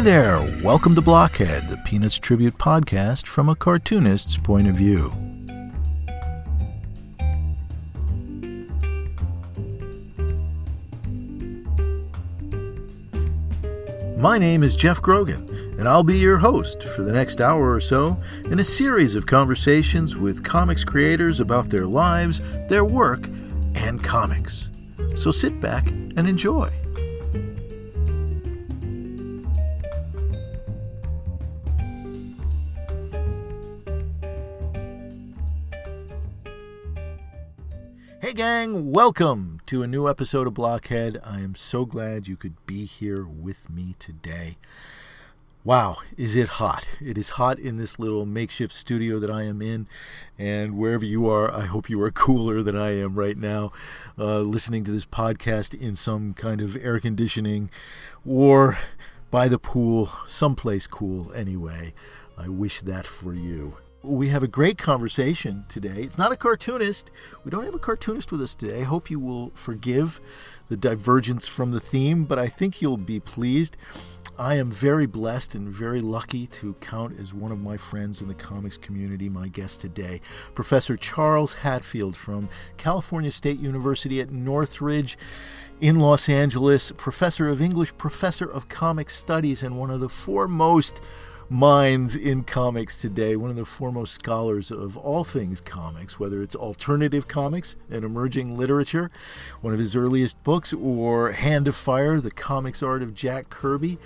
Hey there, welcome to Blockhead, the Peanuts Tribute podcast from a cartoonist's point of view. My name is Geoff Grogan, and I'll be your host for the next hour or so in a series of conversations with comics creators about their lives, their work, and comics. So sit back and enjoy. Gang, welcome to a new episode of Blockhead. I am so glad you could be here with me today. Wow, is it hot? It is hot in this little makeshift studio that I am in. And wherever you are, I hope you are cooler than I am right now, uh, listening to this podcast in some kind of air conditioning or by the pool, someplace cool anyway. I wish that for you we have a great conversation today. It's not a cartoonist. We don't have a cartoonist with us today. I hope you will forgive the divergence from the theme, but I think you'll be pleased. I am very blessed and very lucky to count as one of my friends in the comics community my guest today, Professor Charles Hatfield from California State University at Northridge in Los Angeles, professor of English, professor of comic studies, and one of the foremost minds in comics today, one of the foremost scholars of all things comics, whether it's alternative comics and emerging literature, one of his earliest books, or Hand of Fire, the comics art of Jack Kirby,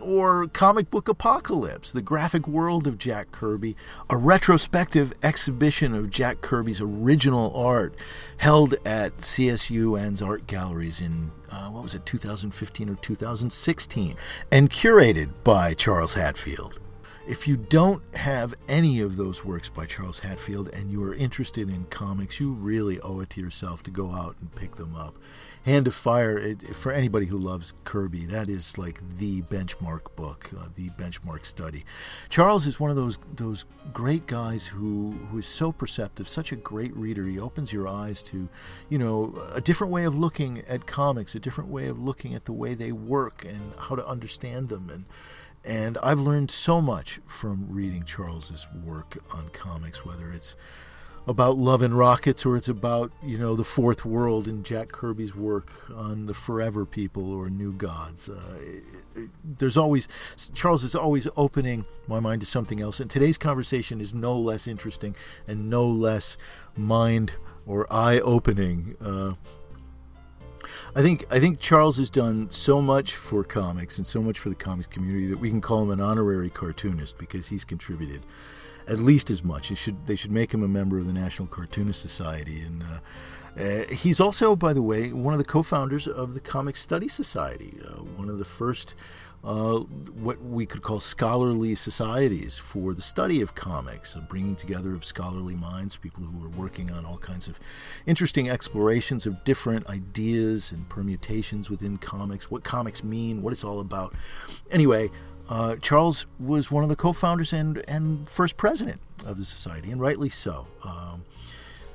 or Comic Book Apocalypse, the graphic world of Jack Kirby, a retrospective exhibition of Jack Kirby's original art held at CSU and art galleries in, uh, what was it, 2015 or 2016, and curated by Charles Hatfield. If you don't have any of those works by Charles Hatfield and you are interested in comics, you really owe it to yourself to go out and pick them up. Hand of Fire, it, for anybody who loves Kirby, that is like the benchmark book, uh, the benchmark study. Charles is one of those those great guys who who is so perceptive, such a great reader. He opens your eyes to, you know, a different way of looking at comics, a different way of looking at the way they work and how to understand them and and I've learned so much from reading Charles's work on comics, whether it's about love and rockets or it's about you know the fourth world and Jack Kirby's work on the Forever People or New Gods. Uh, it, it, there's always Charles is always opening my mind to something else, and today's conversation is no less interesting and no less mind or eye opening. Uh, I think I think Charles has done so much for comics and so much for the comics community that we can call him an honorary cartoonist because he's contributed at least as much. They should they should make him a member of the National Cartoonist Society and. Uh, uh, he's also, by the way, one of the co-founders of the Comic Study Society, uh, one of the first uh, what we could call scholarly societies for the study of comics, a bringing together of scholarly minds, people who are working on all kinds of interesting explorations of different ideas and permutations within comics, what comics mean, what it's all about. Anyway, uh, Charles was one of the co-founders and and first president of the society, and rightly so. Um,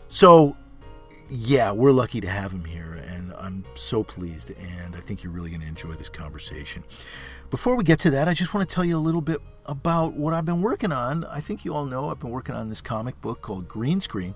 so yeah, we're lucky to have him here, and I'm so pleased. And I think you're really going to enjoy this conversation. Before we get to that, I just want to tell you a little bit about what I've been working on. I think you all know I've been working on this comic book called Green Screen.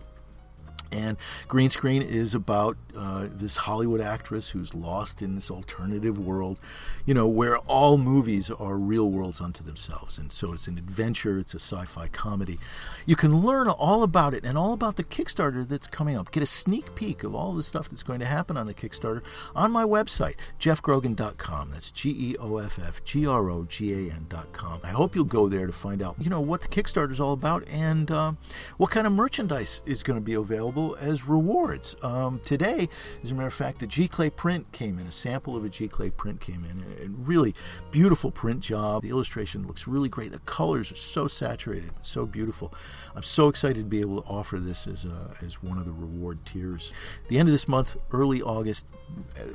And Green Screen is about uh, this Hollywood actress who's lost in this alternative world, you know, where all movies are real worlds unto themselves. And so it's an adventure, it's a sci fi comedy. You can learn all about it and all about the Kickstarter that's coming up. Get a sneak peek of all the stuff that's going to happen on the Kickstarter on my website, geoffgrogan.com. That's G E O F F G R O G A N.com. I hope you'll go there to find out, you know, what the Kickstarter is all about and uh, what kind of merchandise is going to be available available as rewards. Um, today, as a matter of fact, the giclée print came in. A sample of a giclée print came in. A really beautiful print job. The illustration looks really great. The colors are so saturated, so beautiful. I'm so excited to be able to offer this as a, as one of the reward tiers. The end of this month, early August,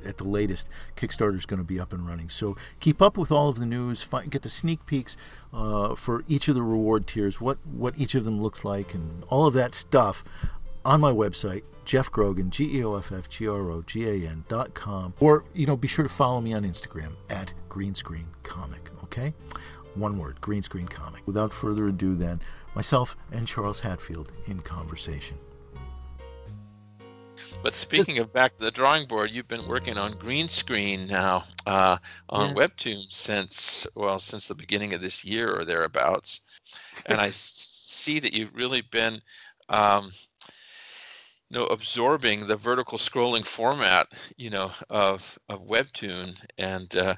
at the latest, Kickstarter is going to be up and running. So keep up with all of the news. Find, get the sneak peeks uh, for each of the reward tiers, what what each of them looks like, and all of that stuff on my website, Geoff Grogan, G E O F F G R O G A N dot com. Or, you know, be sure to follow me on Instagram at Green Screen Comic, okay? One word, Green Screen Comic. Without further ado, then, myself and Charles Hatfield in conversation. But speaking of back to the drawing board, you've been working on green screen now uh, on yeah. Webtoon since well since the beginning of this year or thereabouts, and I see that you've really been um, you know absorbing the vertical scrolling format you know of of webtoon and uh,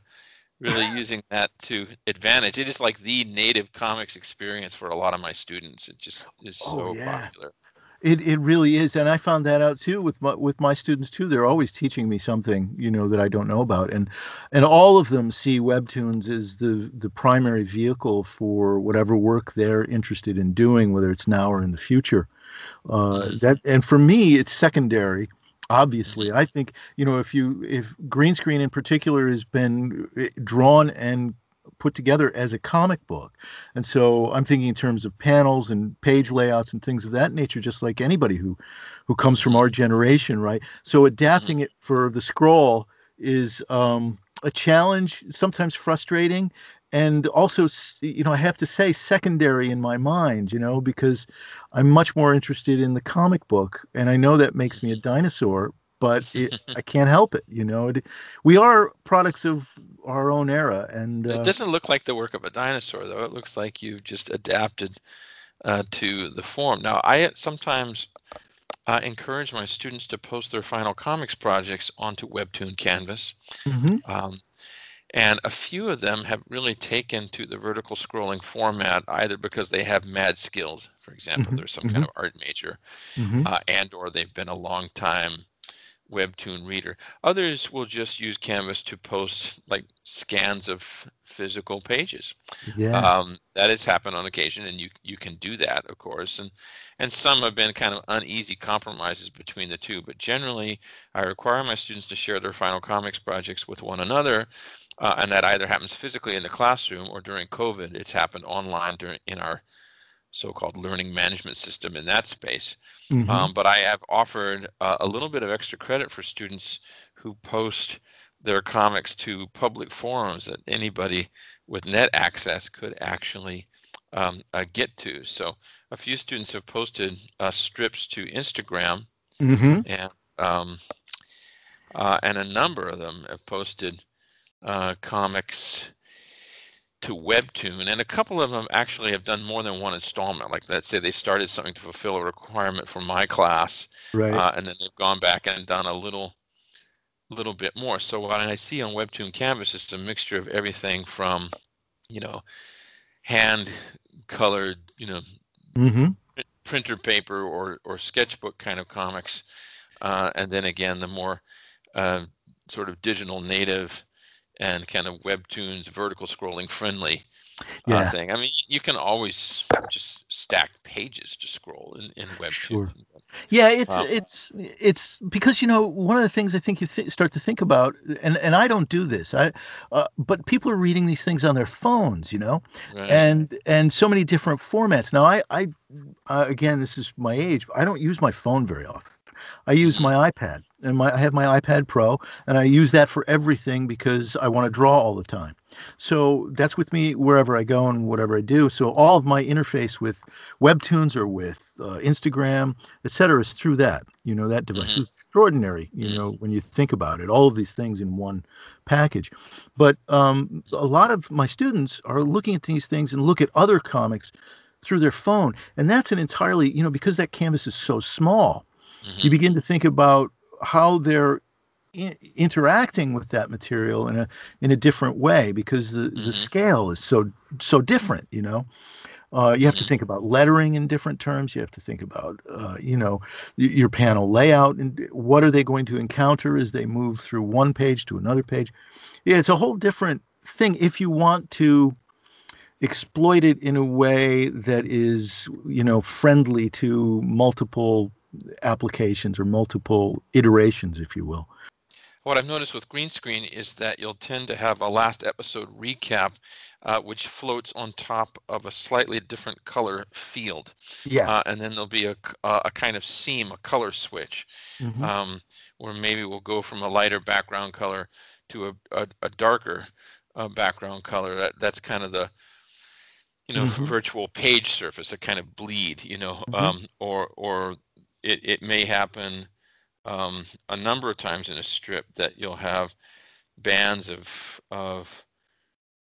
really using that to advantage it is like the native comics experience for a lot of my students it just is oh, so yeah. popular it it really is, and I found that out too with my with my students too. They're always teaching me something you know that I don't know about, and and all of them see Webtoons as the the primary vehicle for whatever work they're interested in doing, whether it's now or in the future. Uh, that and for me, it's secondary. Obviously, I think you know if you if green screen in particular has been eh, drawn and put together as a comic book. And so I'm thinking in terms of panels and page layouts and things of that nature, just like anybody who who comes from our generation, right? So adapting it for the scroll is um, a challenge, sometimes frustrating, and also you know i have to say secondary in my mind you know because i'm much more interested in the comic book and i know that makes me a dinosaur but it, i can't help it you know it, we are products of our own era and uh, it doesn't look like the work of a dinosaur though. It looks like you've just adapted uh, to the form. Now i sometimes uh, encourage my students to post their final comics projects onto webtoon canvas. Mm-hmm. um, and a few of them have really taken to the vertical scrolling format either because they have mad skills, for example, mm-hmm. they're some mm-hmm. kind of art major, mm-hmm. uh, and or they've been a long time Webtoon reader. Others will just use Canvas to post like scans of physical pages. Yeah. Um, that has happened on occasion, and you you can do that, of course. And and some have been kind of uneasy compromises between the two. But generally, I require my students to share their final comics projects with one another, uh, and that either happens physically in the classroom or during COVID. It's happened online during in our so-called learning management system in that space. Mm-hmm. Um, but I have offered uh, a little bit of extra credit for students who post their comics to public forums that anybody with net access could actually um, uh, get to. So a few students have posted uh, strips to Instagram, mm-hmm. and um, uh, and a number of them have posted uh, comics to Webtoon, and a couple of them actually have done more than one installment. Like let's say they started something to fulfill a requirement for my class, right. uh, and then they've gone back and done a little, little bit more. So what I see on Webtoon Canvas is a mixture of everything from, you know, hand colored, you know, mm-hmm. printer paper or or sketchbook kind of comics, uh, and then again the more uh, sort of digital native and kind of webtoons vertical scrolling friendly uh, yeah. uh, thing. I mean, you can always just stack pages to scroll in, in Webtoon. Sure. Yeah, it's um, it's it's because you know one of the things I think you th- start to think about, and and I don't do this, I, uh, but people are reading these things on their phones, you know, right. and and so many different formats. Now, I I uh, again, this is my age. I don't use my phone very often. I use mm-hmm. my iPad and my, I have my iPad Pro, and I use that for everything because I want to draw all the time. So that's with me wherever I go and whatever I do. So all of my interface with Webtoons or with uh, Instagram, etc., is through that. You know that device. Mm-hmm. Extraordinary. You know when you think about it, all of these things in one package. But um, a lot of my students are looking at these things and look at other comics through their phone, and that's an entirely you know because that canvas is so small. Mm-hmm. You begin to think about how they're in, interacting with that material in a in a different way because the, mm-hmm. the scale is so so different you know uh, you have to mm-hmm. think about lettering in different terms you have to think about uh, you know your panel layout and what are they going to encounter as they move through one page to another page yeah it's a whole different thing if you want to exploit it in a way that is you know friendly to multiple applications or multiple iterations, if you will. what I've noticed with green screen is that you'll tend to have a last episode recap, uh, which floats on top of a slightly different color field. Yeah. Uh, and then there'll be a, a kind of seam, a color switch, mm-hmm. um, where maybe we'll go from a lighter background color to a, a, a darker uh, background color. That that's kind of the you know mm-hmm. virtual page surface, a kind of bleed, you know, mm-hmm. um, or or it, it may happen um, a number of times in a strip that you'll have bands of of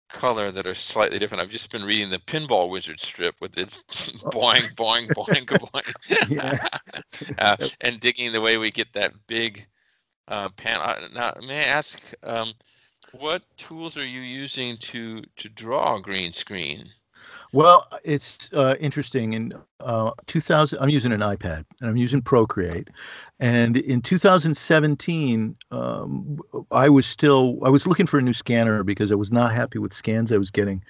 color that are slightly different. I've just been reading the Pinball Wizard strip with its boing, boing, boing, boing, uh, and digging the way we get that big uh, pan. Uh, now, may I ask, um, what tools are you using to to draw green screen? Well, it's uh, interesting. In uh, 2000, I'm using an iPad and I'm using Procreate. And in 2017, um, I was still I was looking for a new scanner because I was not happy with scans I was getting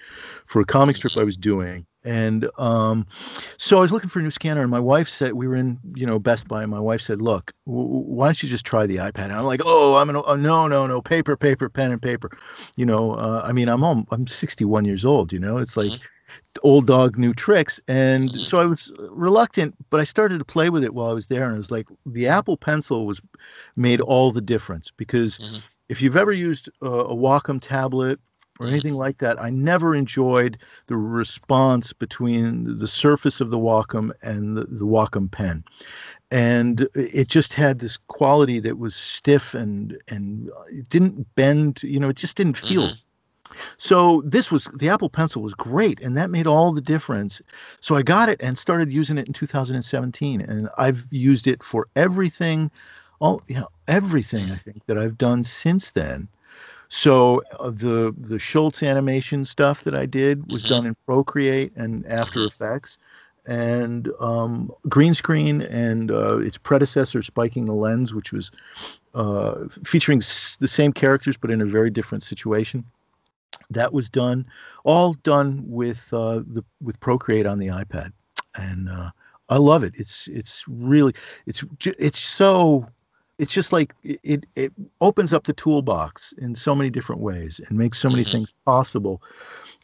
for a comic strip I was doing. And um, so I was looking for a new scanner, and my wife said we were in, you know, Best Buy, and my wife said, "Look, w- why don't you just try the iPad?" And I'm like, "Oh, I'm an, oh, no, no, no, paper, paper, pen, and paper." You know, uh, I mean, I'm home, I'm 61 years old. You know, it's like. Mm-hmm old dog new tricks and mm-hmm. so i was reluctant but i started to play with it while i was there and it was like the apple pencil was made all the difference because mm-hmm. if you've ever used a, a wacom tablet or mm-hmm. anything like that i never enjoyed the response between the surface of the wacom and the, the wacom pen and it just had this quality that was stiff and and it didn't bend you know it just didn't feel mm-hmm. So this was the Apple Pencil was great, and that made all the difference. So I got it and started using it in 2017, and I've used it for everything, all you know, everything I think that I've done since then. So uh, the the Schulz animation stuff that I did was done in Procreate and After Effects, and um, green screen and uh, its predecessor, Spiking the Lens, which was uh, featuring s- the same characters but in a very different situation that was done, all done with uh, the with Procreate on the iPad, and uh, I love it. It's it's really it's it's so it's just like it it opens up the toolbox in so many different ways and makes so many mm-hmm. things possible.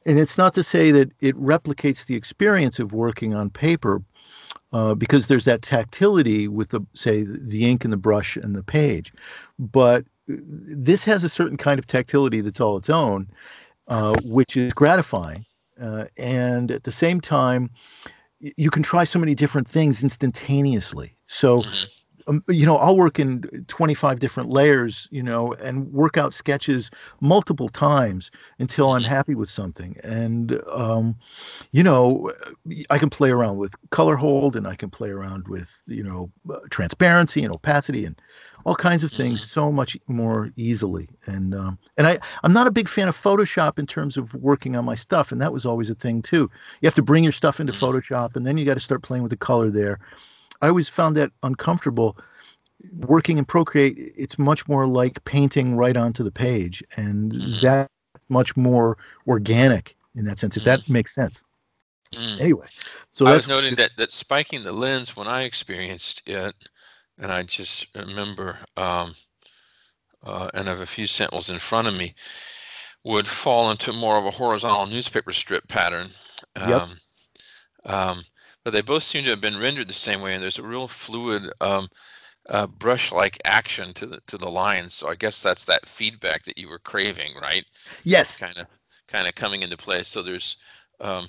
And it's not to say that it replicates the experience of working on paper, uh, because there's that tactility with the say the ink and the brush and the page, but this has a certain kind of tactility that's all its own, uh, which is gratifying. Uh, and at the same time, you can try so many different things instantaneously. So, mm-hmm. Um, you know, I'll work in 25 different layers, you know, and work out sketches multiple times until I'm happy with something. And, um, you know, I can play around with color hold and I can play around with, you know, uh, transparency and opacity and all kinds of things mm-hmm. so much more easily. And um, and I I'm not a big fan of Photoshop in terms of working on my stuff, and that was always a thing too. You have to bring your stuff into mm-hmm. Photoshop, and then you got to start playing with the color there. I always found that uncomfortable. Working in Procreate, it's much more like painting right onto the page, and mm-hmm. that's much more organic in that sense. If that makes sense. Mm. Anyway, so I was noting that that spiking the lens when I experienced it and I just remember, um, uh, and I have a few samples in front of me, would fall into more of a horizontal newspaper strip pattern. Um, yep. Um, but they both seem to have been rendered the same way, and there's a real fluid um, uh, brush-like action to the to the lines. So I guess that's that feedback that you were craving, right? Yes. Kind of, kind of coming into play. So there's um,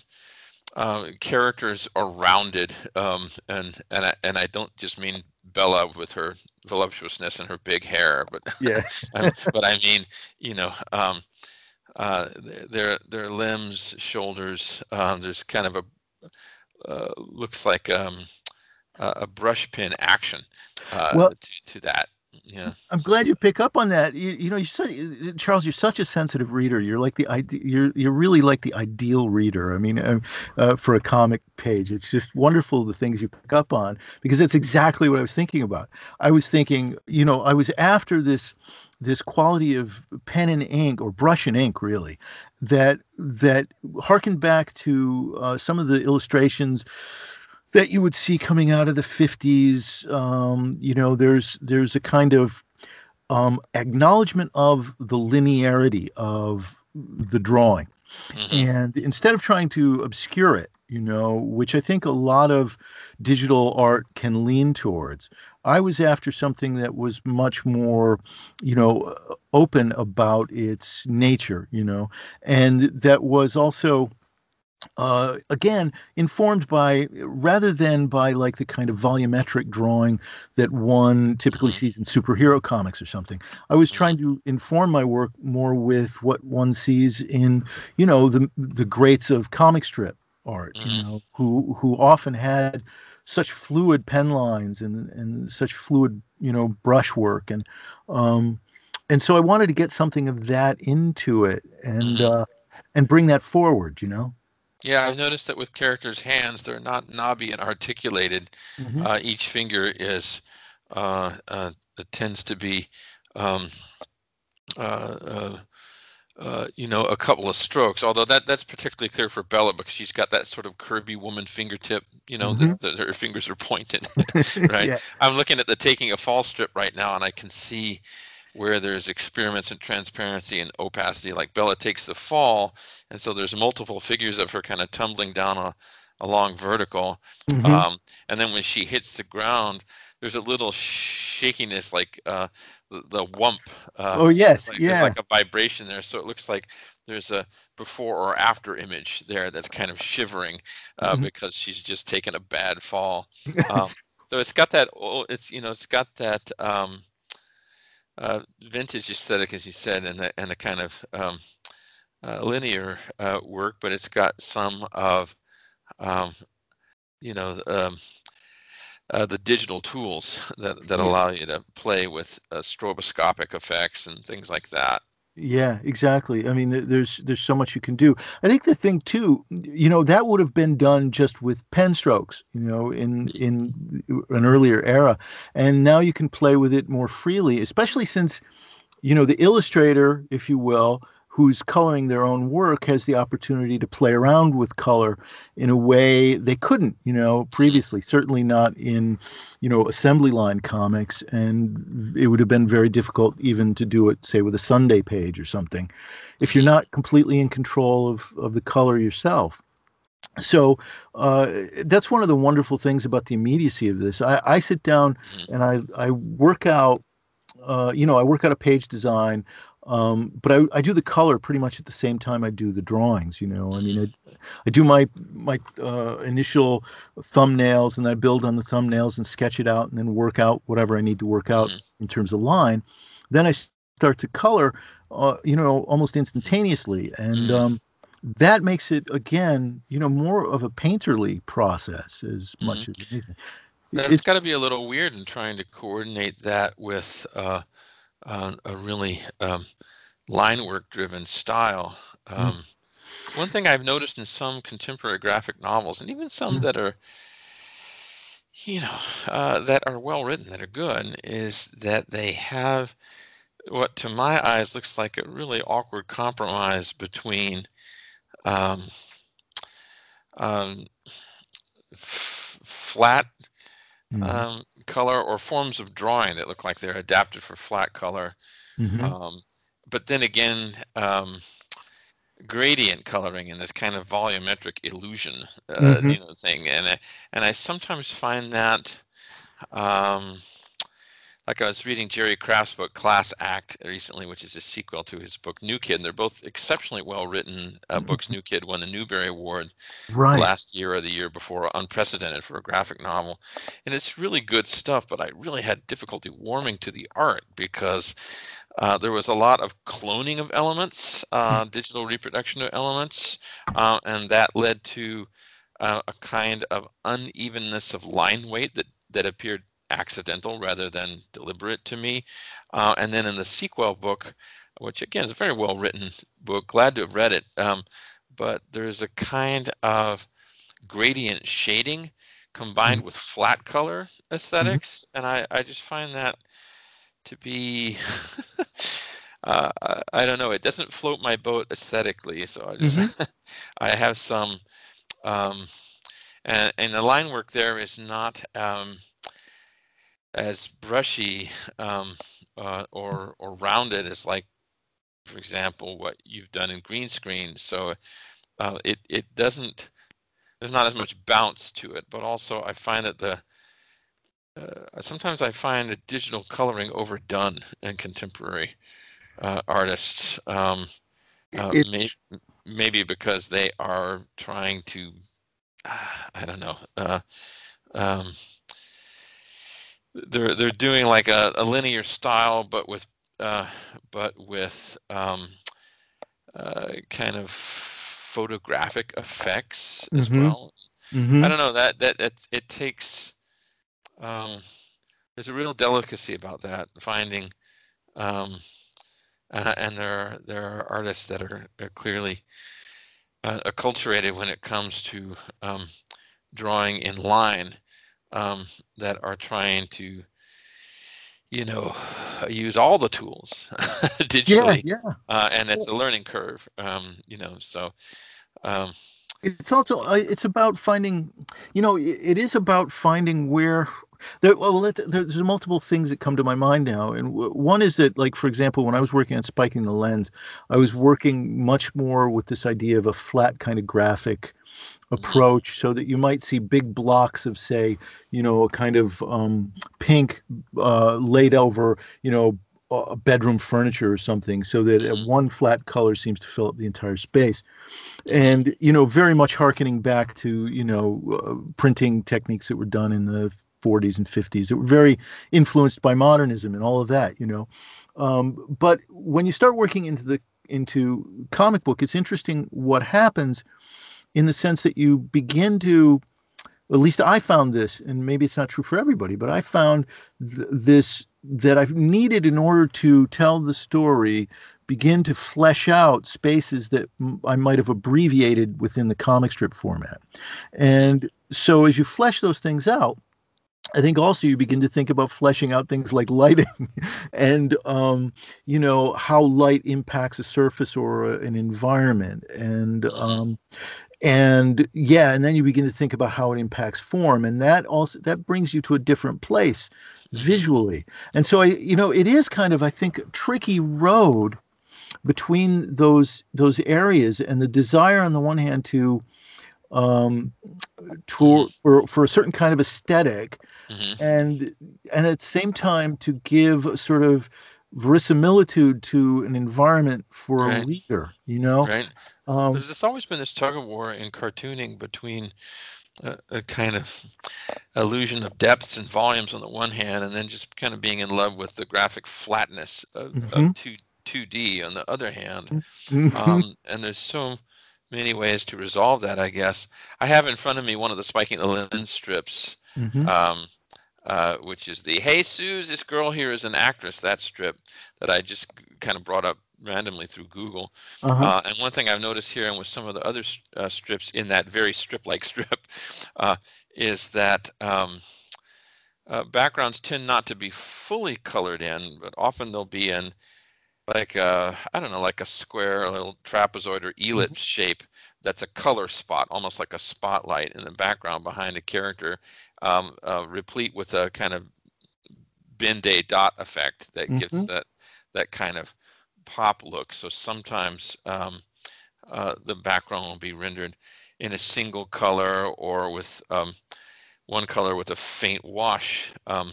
uh, characters are rounded, um, and and I, and I don't just mean Bella with her voluptuousness and her big hair, but yeah, but I mean, you know, um, uh, their their limbs, shoulders. Um, there's kind of a uh, looks like um, a brush pin action uh, well, to, to that. Yeah. I'm glad you pick up on that. You, you know you charles you're such a sensitive reader. You're like the you're you're really like the ideal reader. I mean uh, uh, for a comic page. It's just wonderful the things you pick up on because that's exactly what i was thinking about. I was thinking you know i was after this this quality of pen and ink or brush and ink really that that harkened back to uh, some of the illustrations that you would see coming out of the 50s. Um, you know, there's there's a kind of um, acknowledgement of the linearity of the drawing. Mm-hmm. And instead of trying to obscure it, you know, which I think a lot of digital art can lean towards, I was after something that was much more, you know, open about its nature, you know, and that was also uh, again informed by rather than by like the kind of volumetric drawing that one typically mm-hmm. sees in superhero comics or something. I was trying to inform my work more with what one sees in you know the the greats of comic strip art you mm-hmm. know who who often had such fluid pen lines and and such fluid you know brushwork and um and so i wanted to get something of that into it and uh and bring that forward you know yeah, I've noticed that with characters' hands, they're not knobby and articulated. Mm-hmm. Uh, each finger is uh, uh, tends to be, um, uh, you know, a couple of strokes. Although that that's particularly clear for Bella because she's got that sort of curvy woman fingertip. You know, mm-hmm. that, her fingers are pointed. right. yeah. I'm looking at the taking a fall strip right now, and I can see where there's experiments in transparency and opacity, like Bella takes the fall, and so there's multiple figures of her kind of tumbling down a, along vertical, mm-hmm. um, and then when she hits the ground, there's a little shakiness, like uh, the, the whump. Uh, oh yes, like, yeah. There's like a vibration there, so it looks like there's a before or after image there that's kind of shivering uh, mm-hmm. because she's just taken a bad fall. Um, so it's got that. It's you know, it's got that. Um, uh, vintage aesthetic, as you said, and the, and the kind of um, uh, linear uh, work, but it's got some of, um, you know, um, uh, the digital tools that, that allow you to play with uh, stroboscopic effects and things like that. Yeah, exactly. I mean, there's there's so much you can do. I think the thing too, you know, that would have been done just with pen strokes, you know, in in an earlier era, and now you can play with it more freely, especially since, you know, the illustrator, if you will, who's coloring their own work has the opportunity to play around with color in a way they couldn't, you know, previously. Certainly not in, you know, assembly line comics, and it would have been very difficult even to do it, say, with a Sunday page or something, if you're not completely in control of of the color yourself. So uh, that's one of the wonderful things about the immediacy of this. I, I sit down and I I work out. Uh, you know, I work out a page design um, but I, I do the color pretty much at the same time I do the drawings. You know, I mean, I, I do my my uh, initial thumbnails, and I build on the thumbnails and sketch it out, and then work out whatever I need to work out mm-hmm. in terms of line. Then I start to color, uh, you know, almost instantaneously, and mm-hmm. um, that makes it again, you know, more of a painterly process as mm-hmm. much as anything. That's got to be a little weird in trying to coordinate that with. Uh uh, a really um, line work driven style. Hmm. Um, mm. One thing I've noticed in some contemporary graphic novels, and even some mm. that are, you know, uh, that are well written, that are good, is that they have what to my eyes looks like a really awkward compromise between um, um, f- flat mm-hmm. um, color or forms of drawing that look like they're adapted for flat color. Mm-hmm. Um, but then again, um, gradient coloring and this kind of volumetric illusion, uh, mm-hmm. you know, thing, and I, and I sometimes find that. Um, like I was reading Jerry Craft's book Class Act recently, which is a sequel to his book New Kid. And they're both exceptionally well written uh, mm-hmm. books. New Kid won the Newbery Award right. last year or the year before, unprecedented for a graphic novel. And it's really good stuff, but I really had difficulty warming to the art because uh, there was a lot of cloning of elements, uh, mm-hmm. digital reproduction of elements, uh, and that led to uh, a kind of unevenness of line weight that that appeared accidental rather than deliberate to me. Uh, and then in the sequel book, which again is a very well written book, glad to have read it, um, but there's a kind of gradient shading combined mm-hmm. with flat color aesthetics, mm-hmm. and I, I just find that to be. uh, I don't know. It doesn't float my boat aesthetically, so I just mm-hmm. I have some, um, and and the line work there is not um, as brushy um, uh, or or rounded as like, for example, what you've done in green screen. So uh, it it doesn't there's not as much bounce to it, but also I find that the uh, sometimes I find the digital coloring overdone in contemporary uh, artists. Um, uh, may, maybe because they are trying to, I don't know. Uh, um, they're they're doing like a, a linear style, but with uh, but with um, uh, kind of photographic effects as mm-hmm. well. Mm-hmm. I don't know that that it, it takes. Um, there's a real delicacy about that finding, um, uh, and there are there are artists that are, are clearly uh, acculturated when it comes to um, drawing in line um, that are trying to you know use all the tools digitally yeah, yeah. Uh, and it's a learning curve um, you know so um, it's also uh, it's about finding you know it is about finding where there, well, there's multiple things that come to my mind now, and one is that, like for example, when I was working on spiking the lens, I was working much more with this idea of a flat kind of graphic approach so that you might see big blocks of say you know a kind of um, pink uh, laid over you know a bedroom furniture or something so that one flat color seems to fill up the entire space. And you know very much harkening back to you know uh, printing techniques that were done in the 40s and 50s that were very influenced by modernism and all of that you know. Um, but when you start working into the into comic book it's interesting what happens in the sense that you begin to at least I found this, and maybe it's not true for everybody, but I found th- this that I've needed in order to tell the story begin to flesh out spaces that m- I might have abbreviated within the comic strip format. And so as you flesh those things out, I think also you begin to think about fleshing out things like lighting and, um, you know, how light impacts a surface or a, an environment. And, um, and yeah and then you begin to think about how it impacts form and that also that brings you to a different place visually and so i you know it is kind of i think a tricky road between those those areas and the desire on the one hand to um to for, for a certain kind of aesthetic mm-hmm. and and at the same time to give sort of verisimilitude to an environment for right. a reader you know right um, there's always been this tug of war in cartooning between a, a, kind of illusion of depths and volumes on the one hand and then just kind of being in love with the graphic flatness of, mm-hmm. of 2 2d on the other hand mm-hmm. um, and there's so many ways to resolve that i guess i have in front of me one of the spiking the lens strips mm-hmm. um, uh, which is the "Hey Suze, this girl here is an actress." That strip that I just kind of brought up randomly through Google. Uh-huh. Uh, and one thing I've noticed here, and with some of the other uh, strips in that very strip, uh, is that um, uh, backgrounds tend not to be fully colored in, but often they'll be in like a, I don't know, like a square, a little trapezoid or ellipse mm-hmm. shape that's a color spot, almost like a spotlight in the background behind a character, um, uh, replete with a kind of Ben-Day dot effect that mm-hmm. gives that that kind of pop look. So sometimes um, uh, the background will be rendered in a single color or with um, one color with a faint wash um,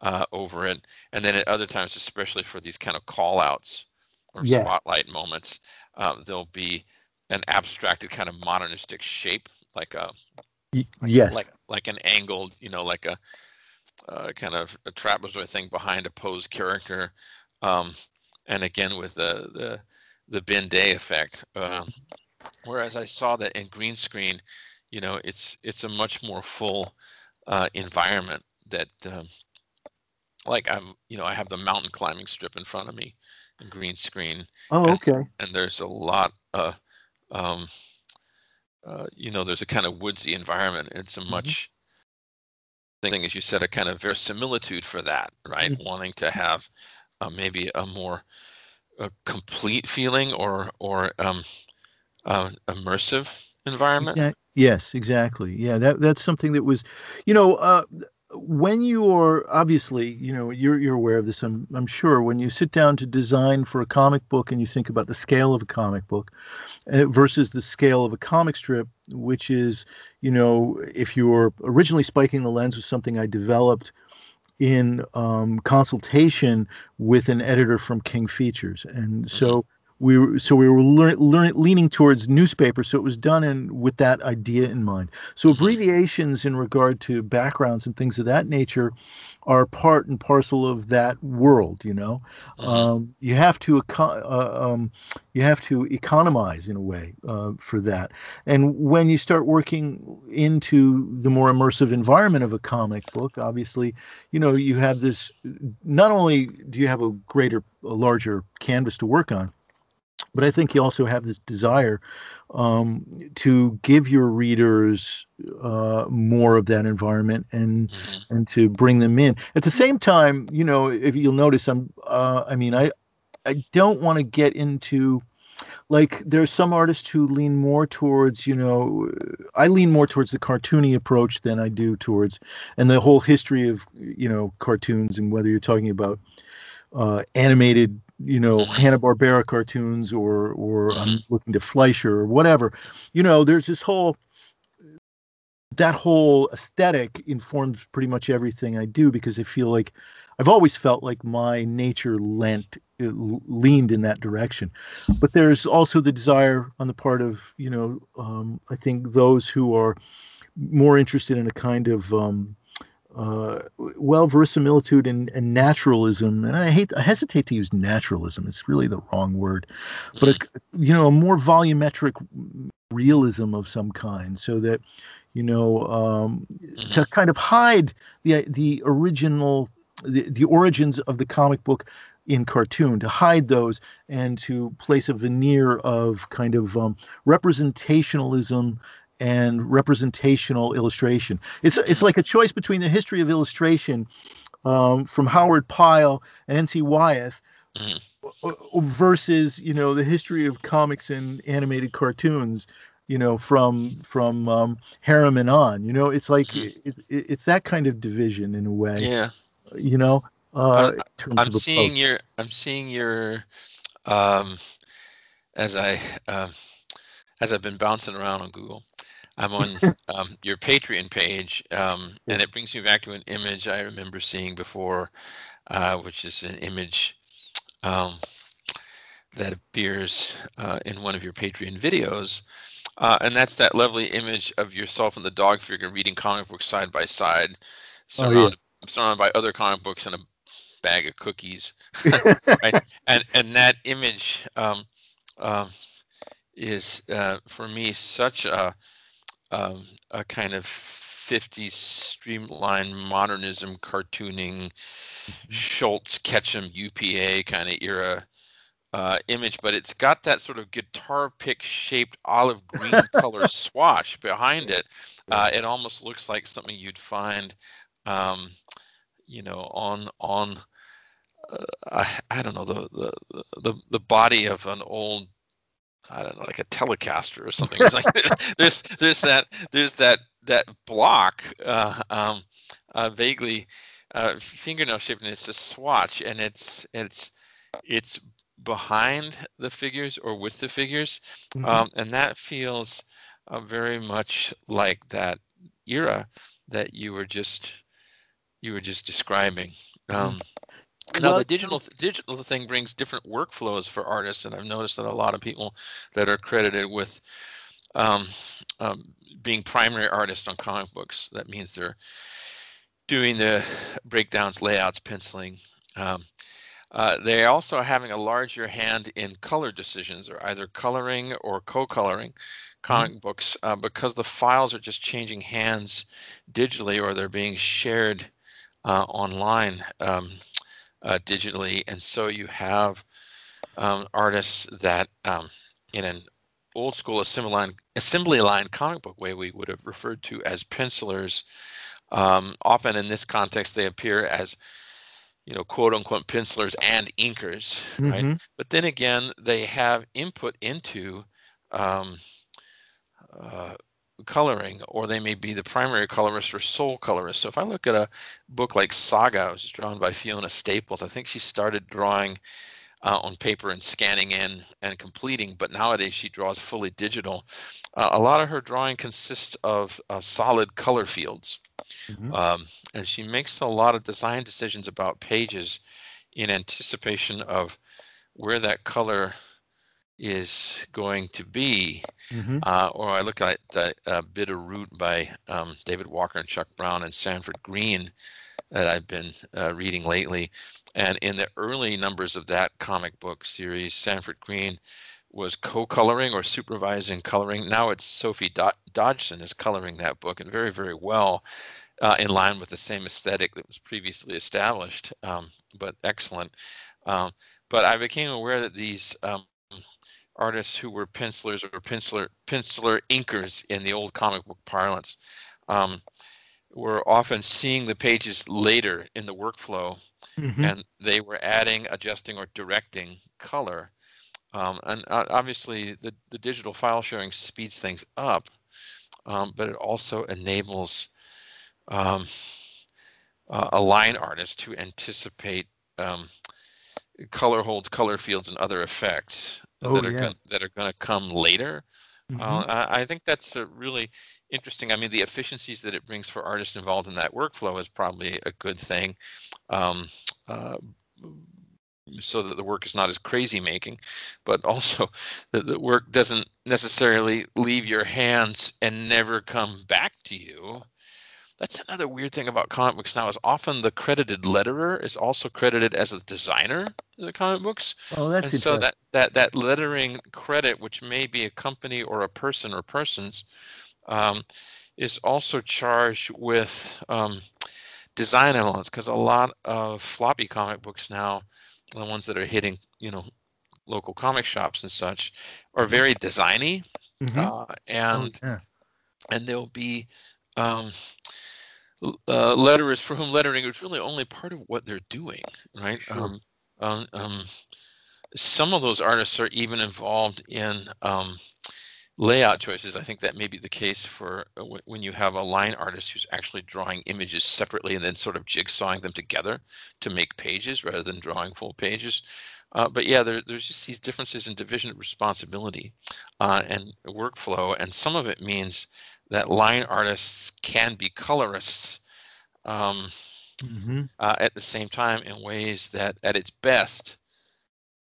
uh, over it. And then at other times, especially for these kind of call outs or yeah. spotlight moments, um, there'll be an abstracted kind of modernistic shape, like a yes, like like an angled, you know, like a uh, kind of a trapezoid thing behind a posed character, um, and again with the the the Ben-Day effect. Uh, whereas I saw that in green screen, you know, it's it's a much more full uh, environment that. Um, like I'm, you know, I have the mountain climbing strip in front of me in green screen. Oh, okay. And, and there's a lot uh, um, uh, you know, there's a kind of woodsy environment. It's a mm-hmm. much mm-hmm. thing, as you said, a kind of verisimilitude for that, right? Mm-hmm. Wanting to have uh, maybe a more a complete feeling or or um, uh, immersive environment. Exactly. Yes, exactly. Yeah, that that's something that was, you know, uh, when you're obviously, you know, you're you're aware of this. I'm I'm sure when you sit down to design for a comic book and you think about the scale of a comic book uh, versus the scale of a comic strip, which is, you know, if you're originally spiking the lens with something I developed in um, consultation with an editor from King Features, and so we were, so we were leaning towards newspaper so it was done in with that idea in mind. So abbreviations in regard to backgrounds and things of that nature are part and parcel of that world you know? Um, you have to uh, um, you have to economize in a way uh, for that. And when you start working into the more immersive environment of a comic book obviously you know you have this not only do you have a greater a larger canvas to work on but I think you also have this desire um, to give your readers uh, more of that environment and mm-hmm. and to bring them in. At the same time, you know, if you'll notice, I'm uh, I mean, I I don't want to get into like there's some artists who lean more towards you know i lean more towards the cartoony approach than i do towards and the whole history of you know cartoons and whether you're talking about uh, animated you know Hanna Barbera cartoons or or I'm looking to Fleischer or whatever. You know, there's this whole that whole aesthetic informs pretty much everything I do because I feel like I've always felt like my nature lent uh, leaned in that direction. But there's also the desire on the part of you know um, I think those who are more interested in a kind of um, uh, well verisimilitude and, and, naturalism and i hate i hesitate to use naturalism it's really the wrong word but a, you know a more volumetric realism of some kind so that you know um, to kind of hide the the original the, the origins of the comic book in cartoon to hide those and to place a veneer of kind of um, representationalism and representational illustration. It's it's like a choice between the history of illustration um, from Howard Pyle and N.C. Wyeth mm-hmm. versus you know the history of comics and animated cartoons. You know, from from um, Herriman on. You know, it's like it, it, it's that kind of division in a way. Yeah. You know, uh, I'm seeing your I'm seeing your um, as I uh, as I've been bouncing around on Google. I'm on um, your Patreon page, um, and it brings me back to an image I remember seeing before, uh, which is an image um, that appears uh, in one of your Patreon videos. Uh, and that's that lovely image of yourself and the dog figure reading comic books side by side, surrounded, oh, yeah. surrounded by other comic books and a bag of cookies. right? And and that image um, um, is uh, for me such a um, a kind of 50s streamlined modernism cartooning mm-hmm. Ketcham UPA kind of era uh, image, but it's got that sort of guitar pick shaped olive green color swatch behind it. Uh, it almost looks like something you'd find, um, you know, on on uh, I, I don't know the, the the the body of an old I don't know, like a Telecaster or something. There's, like, there's there's that there's that that block uh, um, uh, vaguely uh, fingernail shaped, and it's a swatch, and it's it's it's behind the figures or with the figures, mm-hmm. um, and that feels uh, very much like that era that you were just you were just describing. Mm-hmm. Um, now the digital digital thing brings different workflows for artists, and I've noticed that a lot of people that are credited with um, um, being primary artists on comic books. That means they're doing the breakdowns, layouts, penciling. Um, uh, they're also having a larger hand in color decisions, or either coloring or co-coloring comic mm-hmm. books, uh, because the files are just changing hands digitally, or they're being shared uh, online. Um, uh, digitally, and so you have um, artists that, um, in an old school assembly line, assembly line comic book way, we would have referred to as pencilers. Um, often in this context, they appear as you know, quote unquote pencilers and inkers, mm-hmm. right? But then again, they have input into um, uh, coloring, or they may be the primary colorist or sole colorist. So if I look at a book like Saga, which is drawn by Fiona Staples, I think she started drawing uh, on paper and scanning in and completing, but nowadays she draws fully digital. Uh, a lot of her drawing consists of uh, solid color fields. Mm-hmm. Um, and she makes a lot of design decisions about pages in anticipation of where that color is going to be. Mm-hmm. Uh, or I look at uh, a Bitter Root by um, David Walker and Chuck Brown and Sanford Greene that I've been uh, reading lately. And in the early numbers of that comic book series, Sanford Greene was co-coloring or supervising coloring. Now it's Sofie Dodgson is coloring that book and very, very well uh, in line with the same aesthetic that was previously established, um, but excellent. Um, but I became aware that these um, artists who were pencilers or penciler penciler inkers in the old comic book parlance um, were often seeing the pages later in the workflow, mm-hmm. and they were adding, adjusting, or directing color. Um, and uh, obviously, the, the digital file sharing speeds things up, um, but it also enables um, uh, a line artist to anticipate um, color holds, color fields, and other effects oh, that are yeah. gonna, that are going to come later. Uh, mm-hmm. Uh, I, I, think that's a really interesting. I mean, the efficiencies that it brings for artists involved in that workflow is probably a good thing. Um, uh, so that the work is not as crazy making, but also that the work doesn't necessarily leave your hands and never come back to you that's another weird thing about comic books now is often the credited letterer is also credited as a designer of the comic books. Oh, that's and so that, that that lettering credit, which may be a company or a person or persons, um, is also charged with um, design elements because a lot of floppy comic books now, the ones that are hitting, you know, local comic shops and such, are very designy, mm-hmm. uh, and oh, yeah. and there'll be um, uh, letterers for whom lettering is really only part of what they're doing, right? Sure. Um, um, um, some of those artists are even involved in um, layout choices. I think that may be the case for uh, w- when you have a line artist who's actually drawing images separately and then sort of jigsawing them together to make pages rather than drawing full pages. Uh, but yeah, there, there's just these differences in division of responsibility uh, and workflow, and some of it means that line artists can be colorists um, mm-hmm. uh, at the same time in ways that, at its best,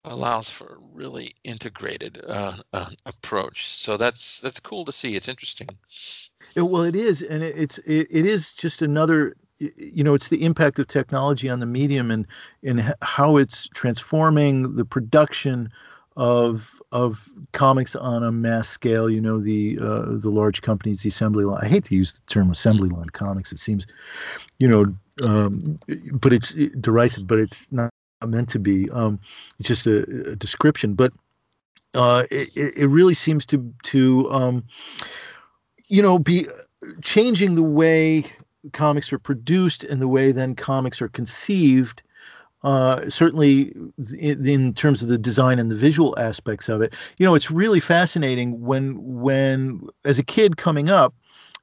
allows for a really integrated uh, uh, approach. So that's that's cool to see. It's interesting. It, well, it is, and it, it's it, it is just another. You know, it's the impact of technology on the medium and and how it's transforming the production of of comics on a mass scale. You know, the uh, the large companies, the assembly line. I hate to use the term assembly line comics. It seems, you know, um, but it's derisive. But it's not meant to be. Um, it's just a, a description. But uh, it, it really seems to to um, you know be changing the way comics are produced and the way then comics are conceived uh, certainly in, in, terms of the design and the visual aspects of it. You know, it's really fascinating when when as a kid coming up,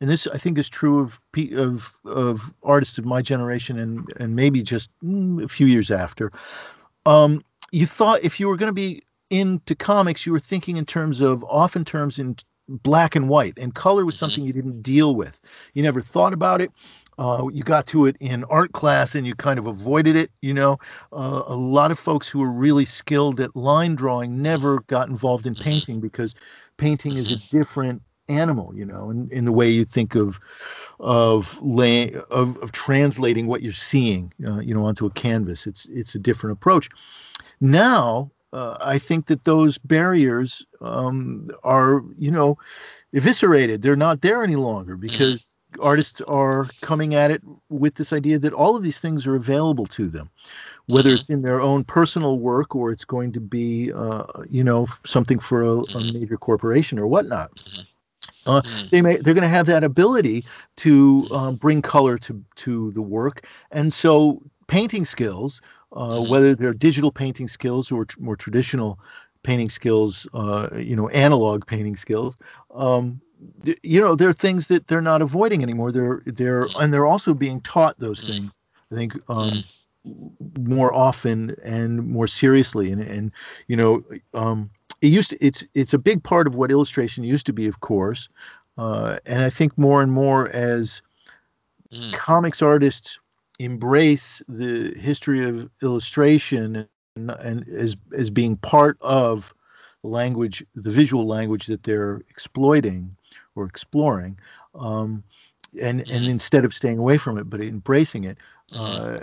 and this I think is true of of of artists of my generation and and maybe just mm, a few years after. Um, you thought if you were going to be into comics, you were thinking in terms of often terms in black and white, and color was mm-hmm. something you didn't deal with. You never thought about it. Uh, you got to it in art class and you kind of avoided it. You know, uh, a lot of folks who are really skilled at line drawing never got involved in painting because painting is a different animal. You know, in, in the way you think of of lay, of of translating what you're seeing, uh, you know, onto a canvas. It's it's a different approach. Now, uh, I think that those barriers um, are, you know, eviscerated. They're not there any longer because artists are coming at it with this idea that all of these things are available to them, whether it's in their own personal work or it's going to be, uh, you know, something for a, a, major corporation or whatnot. Uh, they may they're going to have that ability to um, bring color to to the work, and so painting skills, uh, whether they're digital painting skills or more traditional painting skills, uh, you know, analog painting skills, um, you know, there are things that they're not avoiding anymore. They're they're and they're also being taught those things. I think um, more often and more seriously. And and you know, um, it used to, it's it's a big part of what illustration used to be, of course. Uh, and I think more and more as Mm. comics artists embrace the history of illustration and, and as as being part of the language, the visual language that they're exploiting or exploring, um, and and instead of staying away from it but embracing it, uh,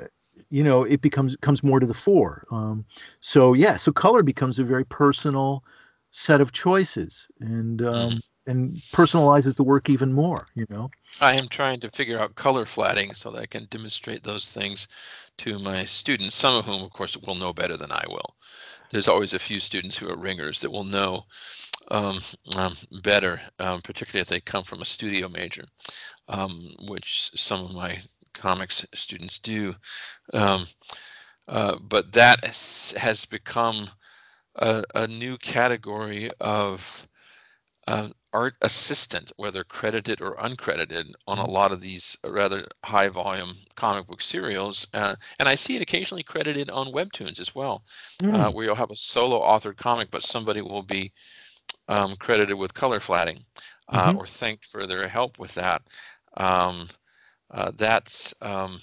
you know, it becomes comes more to the fore. Um, so yeah, so color becomes a very personal set of choices, and um, and personalizes the work even more. You know. I am trying to figure out color flatting so that I can demonstrate those things to my students, some of whom, of course, will know better than I will. There's always a few students who are ringers that will know um, um, better, um, particularly if they come from a studio major, um, which some of my comics students do. Um, uh, but that has, become a, a new category of uh, art assistant, whether credited or uncredited, on a lot of these rather high volume comic book serials. Uh, and I see it occasionally credited on webtoons as well, uh, where you'll have a solo authored comic, but somebody will be um, credited with color flatting uh, Mhm. or thanked for their help with that. Um, uh, that's um,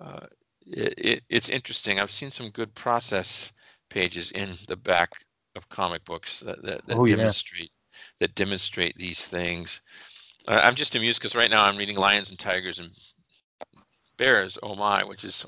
uh, it, it, it's interesting. I've seen some good process pages in the back of comic books that, that, that Oh, yeah. demonstrate that demonstrate these things. Uh, I'm just amused because right now I'm reading Lions and Tigers and Bears. Oh my, which is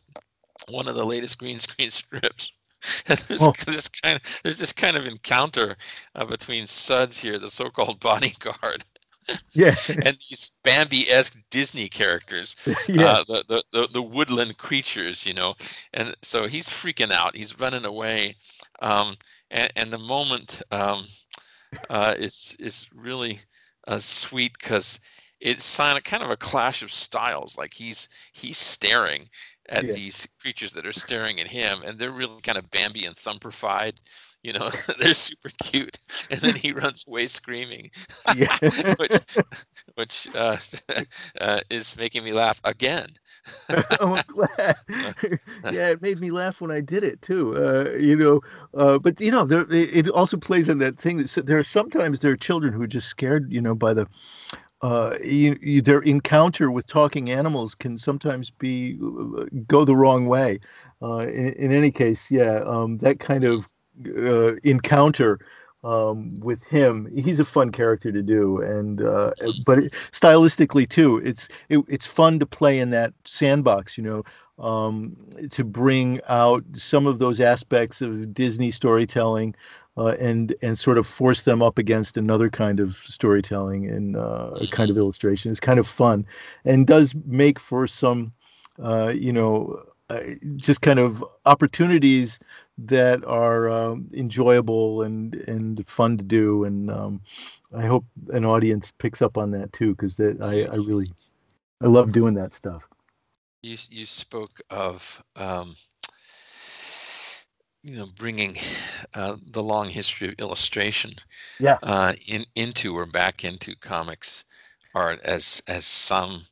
one of the latest green screen strips. There's Oh. this kind of there's this kind of encounter uh, between Suds here, the so-called bodyguard, Yeah. and these Bambi-esque Disney characters yeah. uh, the, the, the, the woodland creatures, you know. And so he's freaking out. He's running away. Um, and, and the moment um, uh, is, is really uh, sweet because it's kind of a clash of styles. Like he's he's staring at Yeah. these creatures that are staring at him, and they're really kind of Bambi and thumperfied. You know, they're super cute, and then he runs away screaming which which uh, uh, is making me laugh again. oh, I'm glad. yeah, it made me laugh when I did it too. Uh, you know, uh, but you know, there, it also plays on that thing that there are sometimes there are children who are just scared, you know, by the. Uh, you, you, their encounter with talking animals can sometimes be go the wrong way. Uh, in, in any case, yeah, um, that kind of uh, encounter um, with him, he's a fun character to do, and uh, but it, stylistically too, it's it, it's fun to play in that sandbox, you know, um, to bring out some of those aspects of Disney storytelling, uh, and and sort of force them up against another kind of storytelling and uh, a kind of illustration. It's kind of fun, and does make for some, uh, you know, uh, just kind of opportunities that are um, enjoyable and and fun to do. And um, I hope an audience picks up on that too, because that I, I really I love doing that stuff. You you spoke of um, you know bringing uh, the long history of illustration Yeah. uh, in into or back into comics art as as some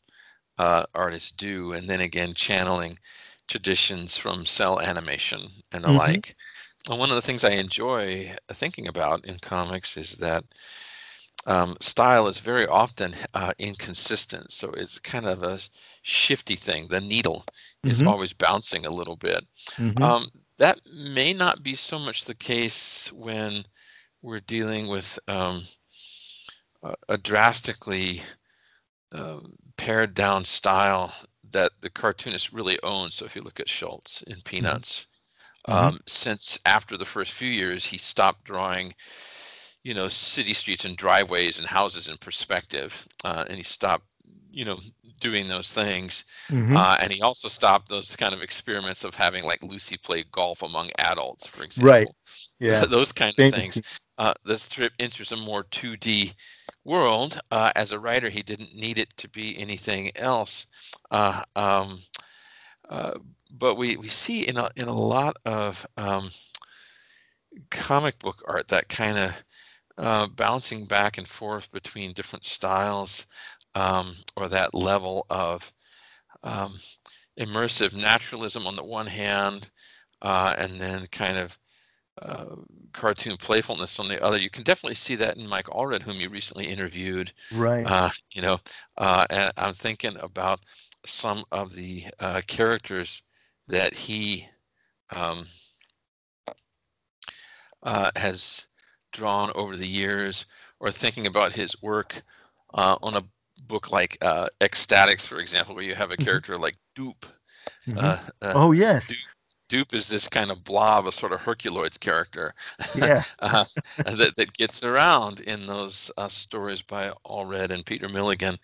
uh, artists do, and then again channeling traditions from cell animation and the Mhm. like. And one of the things I enjoy thinking about in comics is that um, style is very often uh, inconsistent. So it's kind of a shifty thing. The needle is Mhm. always bouncing a little bit. Mhm. Um, that may not be so much the case when we're dealing with um, a, a drastically um, pared down style that the cartoonist really owns. So if you look at Schulz in Peanuts, Mhm. um, since after the first few years, he stopped drawing, you know, city streets and driveways and houses in perspective, uh, and he stopped, you know, doing those things. Mhm. Uh, and he also stopped those kind of experiments of having like Lucy play golf among adults, for example. Right. yeah. those kind of things. Uh, the strip enters a more 2D world. Uh, as a writer, he didn't need it to be anything else. Uh, um, uh, but we, we see in a, in a lot of um, comic book art that kind of uh, bouncing back and forth between different styles um, or that level of um, immersive naturalism on the one hand, uh, and then kind of uh, cartoon playfulness on the other. You can definitely see that in Mike Allred, whom you recently interviewed. Right. Uh, you know, uh, and I'm thinking about some of the uh, characters that he um, uh, has drawn over the years, or thinking about his work uh, on a book like uh, X-Statix, for example, where you have a Mhm. character like Doop. Mhm. Uh, uh, oh yes. Duke. Doop is this kind of blob, a sort of Herculoids character Yeah. uh, that, that gets around in those uh, stories by Allred and Peter Milligan.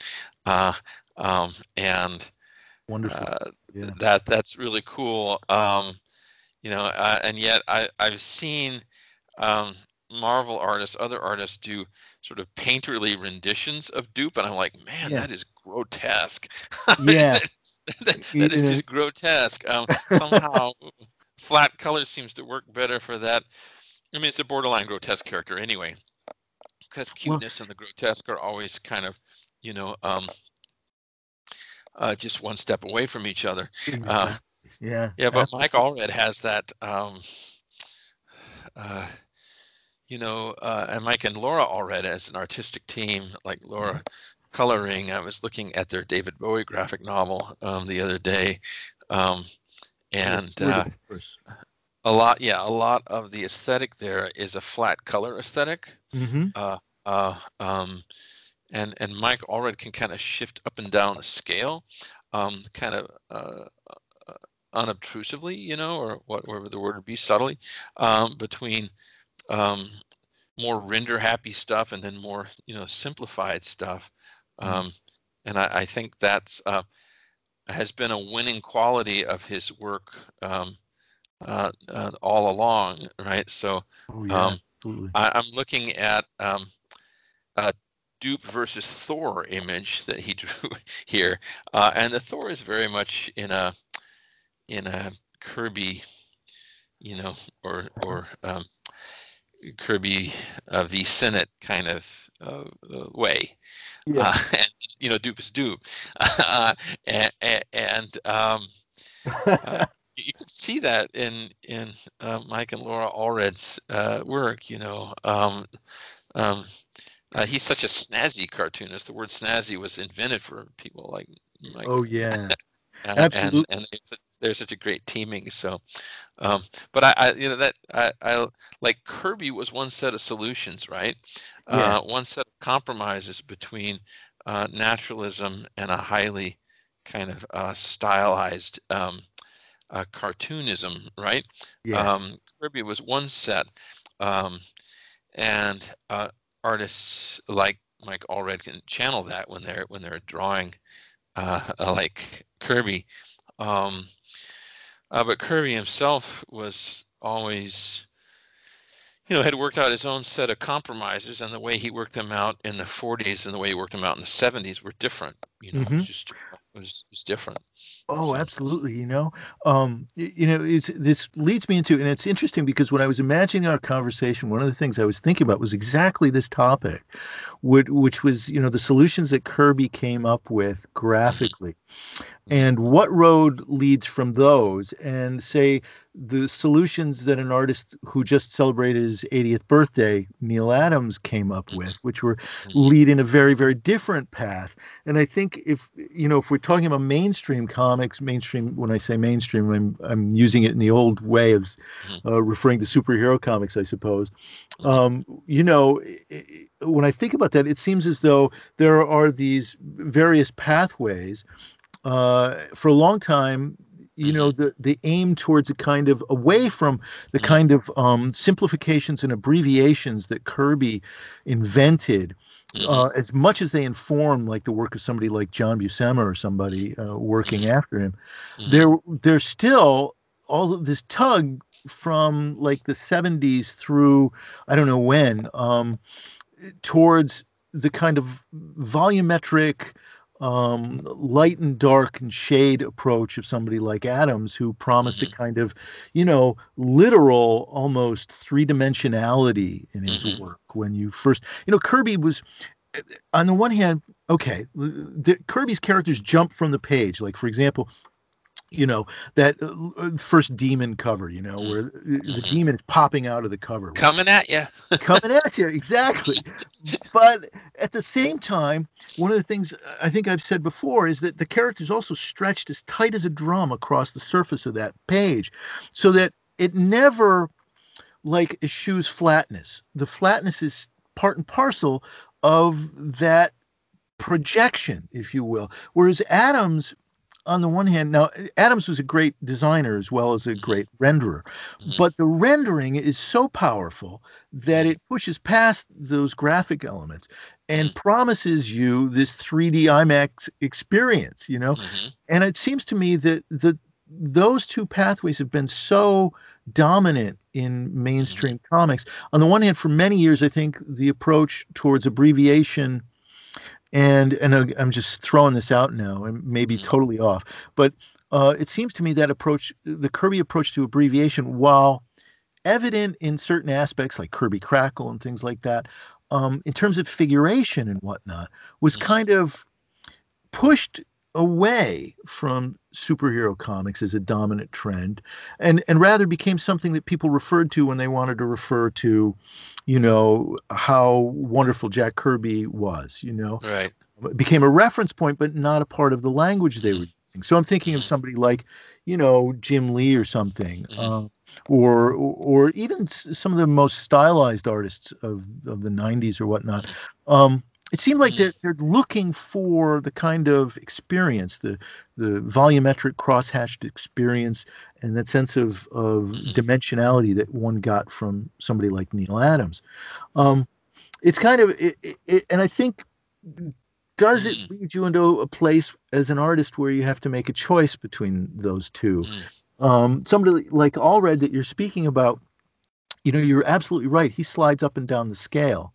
Uh, um, and Wonderful. uh, yeah. that that's really cool. Um, you know, uh, and yet I, I've seen um, Marvel artists, other artists do sort of painterly renditions of Doop, and I'm like, man, Yeah. that is grotesque. Yeah. that, that- that is just grotesque. Um, somehow, flat color seems to work better for that. I mean, it's a borderline grotesque character anyway, because cuteness and the grotesque are always kind of, you know, um, uh, just one step away from each other. Uh, yeah. yeah, but Mike Allred has that, um, uh, you know, uh, and Mike and Laura Allred as an artistic team, like Laura coloring. I was looking at their David Bowie graphic novel um, the other day, um, and uh, a lot, yeah, a lot of the aesthetic there is a flat color aesthetic. Mhm. Uh, uh, um, and and Mike Allred can kind of shift up and down a scale, um, kind of uh, uh, unobtrusively, you know, or whatever the word would be, subtly, um, between um, more render happy stuff and then more, you know, simplified stuff. Mhm. Um, and I, I think that's uh, has been a winning quality of his work um, uh, uh, all along, right? So Oh yeah. um. I, I'm looking at um, a Doop versus Thor image that he drew here, uh, and the Thor is very much in a in a Kirby, you know, or or um, Kirby uh, v Senate kind of uh, uh, way. Yeah. Uh, and you know, Doop is Doop, uh, and, and um, uh, you can see that in in uh, Mike and Laura Allred's uh, work. You know, um, um, uh, he's such a snazzy cartoonist. The word snazzy was invented for people like Mike. oh yeah. and, absolutely. And, and it's a, they're such a great teaming. So, um, but I, I, you know, that I, I like Kirby was one set of solutions, right? Yeah. Uh, one set of compromises between uh, naturalism and a highly kind of uh, stylized um, uh, cartoonism, right? Yeah. Um, Kirby was one set, um, and uh, artists like Mike Allred can channel that when they're when they're drawing uh, like Kirby. Um, uh, but Kirby himself was always, you know, had worked out his own set of compromises, and the way he worked them out in the 40s and the way he worked them out in the 70s were different. You know, it was just it was, it was different. Oh, So- absolutely. You know, um, y- you know, it's, this leads me into, and it's interesting because when I was imagining our conversation, one of the things I was thinking about was exactly this topic, which, which was, you know, the solutions that Kirby came up with graphically, and what road leads from those, and say the solutions that an artist who just celebrated his 80th birthday, Neal Adams, came up with, which were lead in a very, very different path. And I think if you know, if we're talking about mainstream comics, mainstream. When I say mainstream, I'm I'm using it in the old way of uh, referring to superhero comics, I suppose. Um, you know, when I think about that, it seems as though there are these various pathways. Uh, for a long time, you know, the the aim towards a kind of away from the Mhm. kind of um, simplifications and abbreviations that Kirby invented Mhm. uh, as much as they inform like the work of somebody like John Buscema or somebody uh, working after him, Mhm. there there's still all of this tug from like the 70s through I don't know when um, towards the kind of volumetric um, light and dark and shade approach of somebody like Adams, who promised a kind of, you know, literal, almost three dimensionality in his Mhm. work. When you first, you know, Kirby was, eh, on the one hand, okay, the, Kirby's characters jump from the page. Like, for example, you know that uh, first demon cover you know where the demon is popping out of the cover Coming at you. coming at you exactly. But at the same time one of the things i think i've said before is that the character is also stretched as tight as a drum across the surface of that page so that it never like eschews flatness. The flatness is part and parcel of that projection if you will. Whereas adams on the one hand now adams was a great designer as well as a great renderer but the rendering is so powerful that it pushes past those graphic elements and promises you this 3D IMAX experience, you know? Mhm. And it seems to me that the those two pathways have been so dominant in mainstream comics. On the one hand, for many years, I think the approach towards abbreviation and and I'm just throwing this out now and maybe Mhm. totally off, but uh, it seems to me that approach, the Kirby approach to abbreviation, while evident in certain aspects like Kirby Crackle and things like that, um, in terms of figuration and whatnot, was Mhm. kind of pushed away from superhero comics as a dominant trend and and rather became something that people referred to when they wanted to refer to you know how wonderful Jack Kirby was you know Right. it became a reference point, but not a part of the language they were using. So I'm thinking of Mhm. somebody like, you know, Jim Lee or something, Mhm. uh, or, or or even some of the most stylized artists of, of the '90s or whatnot. Um, it seemed like Mhm. they're, they're looking for the kind of experience, the the volumetric cross-hatched experience, and that sense of of dimensionality that one got from somebody like Neal Adams. Um, it's kind of, it, it, it, and I think does it Mm. lead you into a place as an artist where you have to make a choice between those two? Mm. Um, somebody like Allred that you're speaking about, you know, you're absolutely right. He slides up and down the scale.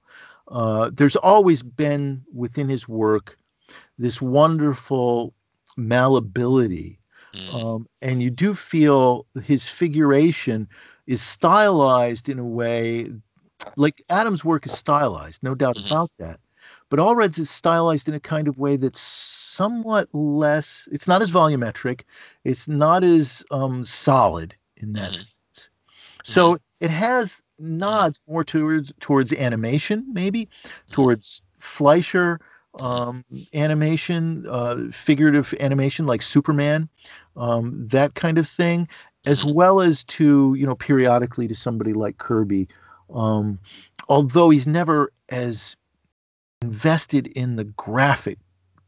Uh, there's always been within his work this wonderful malleability. Mm. Um, and you do feel his figuration is stylized in a way like Adam's work is stylized, no doubt Mhm. about that. But Allred's is stylized in a kind of way that's somewhat less, it's not as volumetric, it's not as um, solid in that Mhm. sense. So it has nods more towards towards animation, maybe, towards Fleischer um, animation, uh, figurative animation like Superman, um, that kind of thing, as well as to you know periodically to somebody like Kirby, um, although he's never as invested in the graphic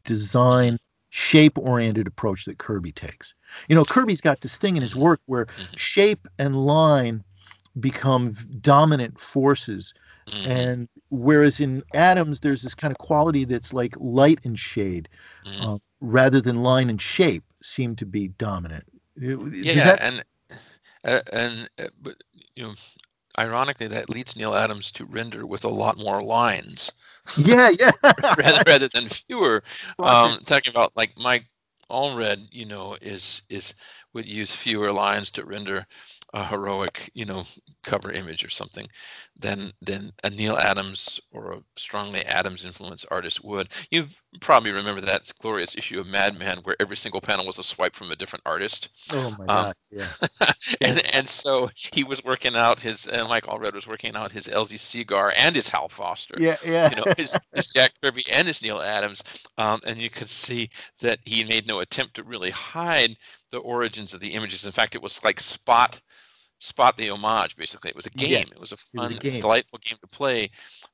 design shape oriented approach that Kirby takes. You know, Kirby's got this thing in his work where Mhm. shape and line become dominant forces Mhm. and whereas in Adams there's this kind of quality that's like light and shade Mhm. uh, rather than line and shape seem to be dominant. Yeah, that- and uh, and uh, but you know, ironically, that leads Neal Adams to render with a lot more lines yeah, yeah. rather rather than fewer. Um, talking about like Mike Allred, you know, is is would use fewer lines to render a heroic, you know, cover image or something than than a Neal Adams or a strongly Adams influenced artist would. You probably remember that glorious issue of Madman where every single panel was a swipe from a different artist. oh my um, god, yeah. and and so he was working out his uh, Mike Allred was working out his Elzie Segar and his Hal Foster Yeah, yeah. you know, his, his Jack Kirby and his Neal Adams, um, and you could see that he made no attempt to really hide the origins of the images. In fact, it was like spot spot the homage. Basically, it was a game. Yeah, it was a was a fun, game. delightful game to play.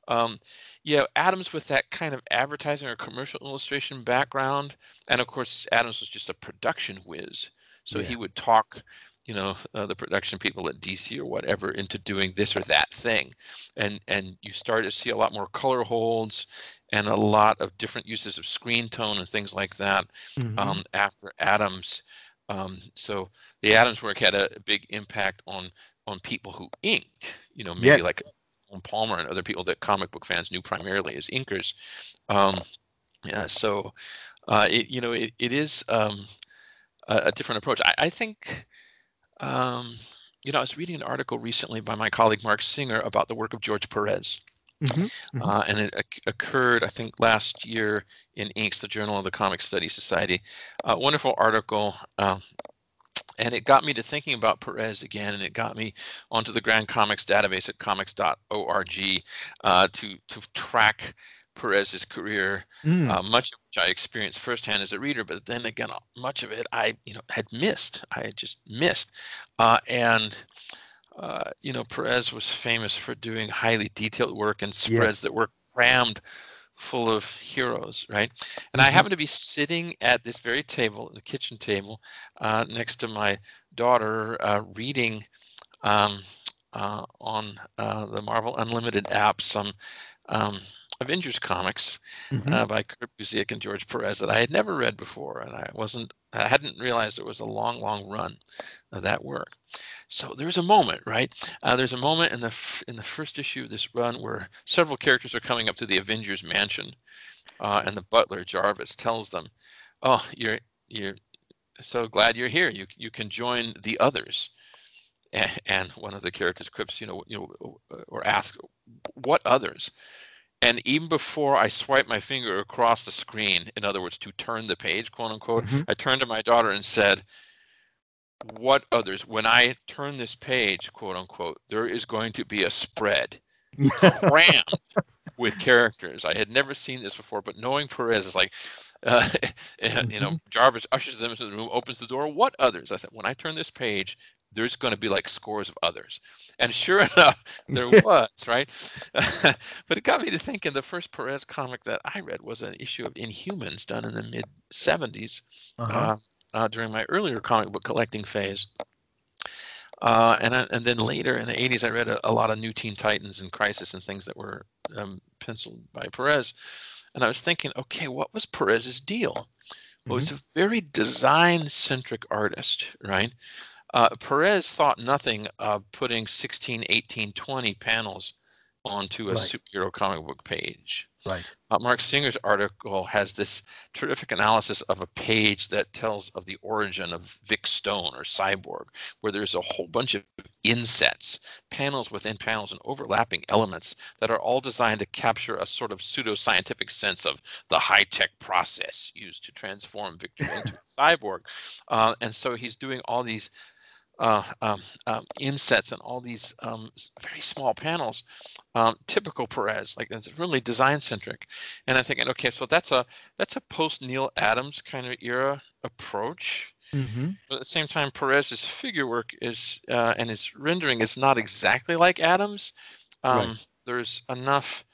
Um, yeah, Adams with that kind of advertising or commercial illustration background, and of course, Adams was just a production whiz. So Yeah. he would talk, you know, uh, the production people at DC or whatever into doing this or that thing, and and you start to see a lot more color holds and a lot of different uses of screen tone and things like that Mhm. um, after Adams. Um, so the Adams work had a big impact on on people who inked. You know, maybe Yes. like Palmer and other people that comic book fans knew primarily as inkers. Um, yeah, so uh, it, you know, it, it is um, a, a, different approach. I, I think, um, you know, I was reading an article recently by my colleague Marc Singer about the work of George Perez. Mm-hmm, mm-hmm. Uh, and it occurred, I think, last year in Inks, the Journal of the Comic Studies Society. A wonderful article uh, and it got me to thinking about Perez again, and it got me onto the Grand Comics database at comics.org uh, to to track Perez's career, mm. uh, much of which I experienced firsthand as a reader, but then again, much of it I you know had missed. I had just missed, uh, and. Uh, you know, Perez was famous for doing highly detailed work and spreads yeah. that were crammed full of heroes, right? And mm-hmm. I happen to be sitting at this very table, the kitchen table, uh, next to my daughter, uh, reading um, uh, on uh, the Marvel Unlimited app some um, Avengers comics mm-hmm. Uh, by Kurt Busiek and George Perez that I had never read before, and I wasn't, I hadn't realized it was a long, long run of that work. So there's a moment, right? Uh, there's a moment in the in the first issue of this run where several characters are coming up to the Avengers mansion, uh, and the butler Jarvis tells them, "Oh, you're you're so glad you're here. You you can join the others." And, and one of the characters quips, you know, you know, or asks, "What others?" And even before I swipe my finger across the screen, in other words, to turn the page, quote unquote, mm-hmm. I turned to my daughter and said, what others when i turn this page quote unquote there is going to be a spread crammed with characters i had never seen this before but knowing perez is like uh, you know mm-hmm. jarvis ushers them into the room opens the door what others i said when i turn this page there's going to be like scores of others and sure enough there was right but it got me to thinking the first perez comic that i read was an issue of inhumans done in the mid 70s uh-huh. uh, uh, during my earlier comic book collecting phase. Uh, and and then later in the 80s, I read a, a, lot of New Teen Titans and Crisis and things that were um, penciled by Perez. And I was thinking, okay, what was Perez's deal? Well, mm-hmm. he's a very design-centric artist, right? Uh, Perez thought nothing of putting 16, 18, 20 panels onto a right. superhero comic book page. Right. Uh, Marc Singer's article has this terrific analysis of a page that tells of the origin of Vic Stone or Cyborg, where there's a whole bunch of insets, panels within panels, and overlapping elements that are all designed to capture a sort of pseudo-scientific sense of the high-tech process used to transform Victor into a cyborg. Uh, and so he's doing all these uh, um, um, insets and all these um, very small panels, um, typical Perez. Like it's really design centric. And I'm thinking, okay, so that's a that's a post Neal Adams kind of era approach. Mm-hmm. But at the same time, Perez's figure work is uh, and his rendering is not exactly like Adams. Um, right. There's enough.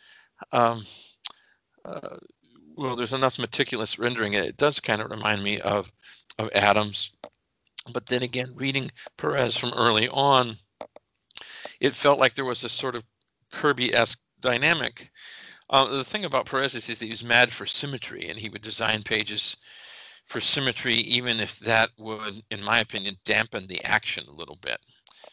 Um, uh, well, there's enough meticulous rendering. It does kind of remind me of of Adams but then again, reading Perez from early on, it felt like there was a sort of Kirby-esque dynamic. Uh, the thing about Perez is, is that he was mad for symmetry, and he would design pages for symmetry, even if that would, in my opinion, dampen the action a little bit.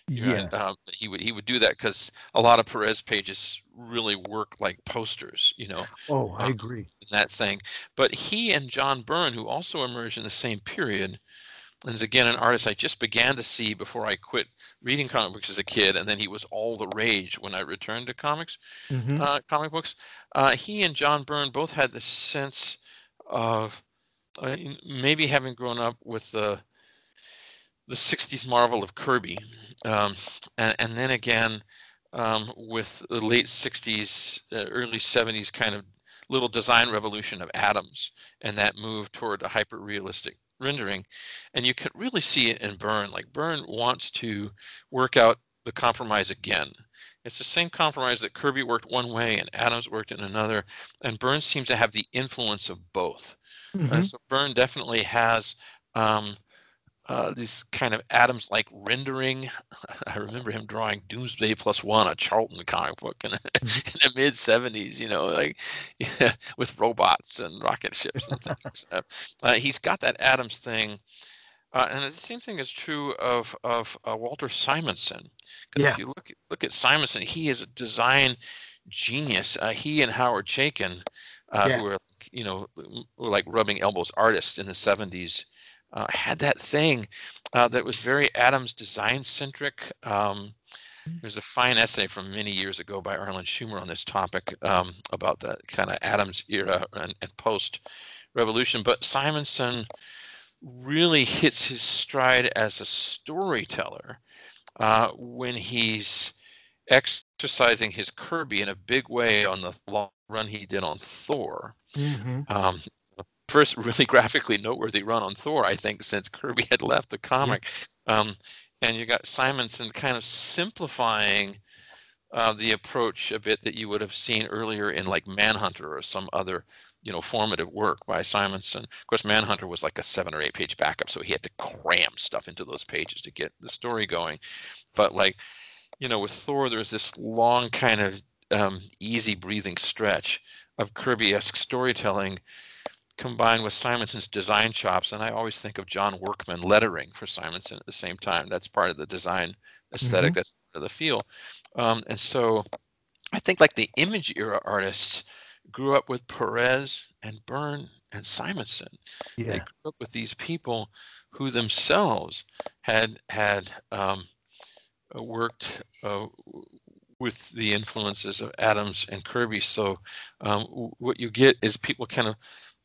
Yeah, and, um, he would he would do that because a lot of Perez pages really work like posters, you know. Oh, I um, agree. That thing, but he and John Byrne, who also emerged in the same period, and is again an artist I just began to see before I quit reading comic books as a kid, and then he was all the rage when I returned to comics, mm-hmm. uh, comic books. Uh, he and John Byrne both had the sense of uh, maybe having grown up with the the '60s Marvel of Kirby, um, and, and, then again um, with the late '60s, uh, early '70s kind of little design revolution of Adams, and that move toward a hyper realistic rendering, and you can really see it in Byrne. Like Byrne wants to work out the compromise again. It's the same compromise that Kirby worked one way and Adams worked in another, and Byrne seems to have the influence of both. Mm-hmm. Uh, so Byrne definitely has um, uh, this kind of Adams like rendering. I remember him drawing Doomsday Plus One, a Charlton comic book in, in the mid 70s, you know, like yeah, with robots and rocket ships and things. uh, uh, he's got that Adams thing. Uh, and the same thing is true of of uh, Walter Simonson. Yeah. If you look look at Simonson, he is a design genius. Uh, he and Howard Chaykin uh, yeah. who were you know were like rubbing elbows artists in the 70s uh, had that thing uh, that was very Adams design centric. Um, mm. there's a fine essay from many years ago by Arlen Schumer on this topic um, about the kind of Adams era and, and post revolution. But Simonson really hits his stride as a storyteller uh, when he's exercising his Kirby in a big way on the long run he did on Thor. Mm-hmm. Um, first really graphically noteworthy run on Thor, I think, since Kirby had left the comic. Yeah. Um, and you got Simonson kind of simplifying uh, the approach a bit that you would have seen earlier in like Manhunter or some other, you know, formative work by Simonson. Of course, Manhunter was like a seven or eight page backup, so he had to cram stuff into those pages to get the story going. But like, you know, with Thor, there's this long kind of um, easy breathing stretch of Kirby-esque storytelling combined with Simonson's design chops, and I always think of John Workman lettering for Simonson at the same time. That's part of the design esthetic mm-hmm. That's part of the feel. Um, and so I think like the image era artists grew up with Perez and Byrne and Simonson. Yeah. They grew up with these people who themselves had had um, worked uh, with the influences of Adams and Kirby. So um, what you get is people kind of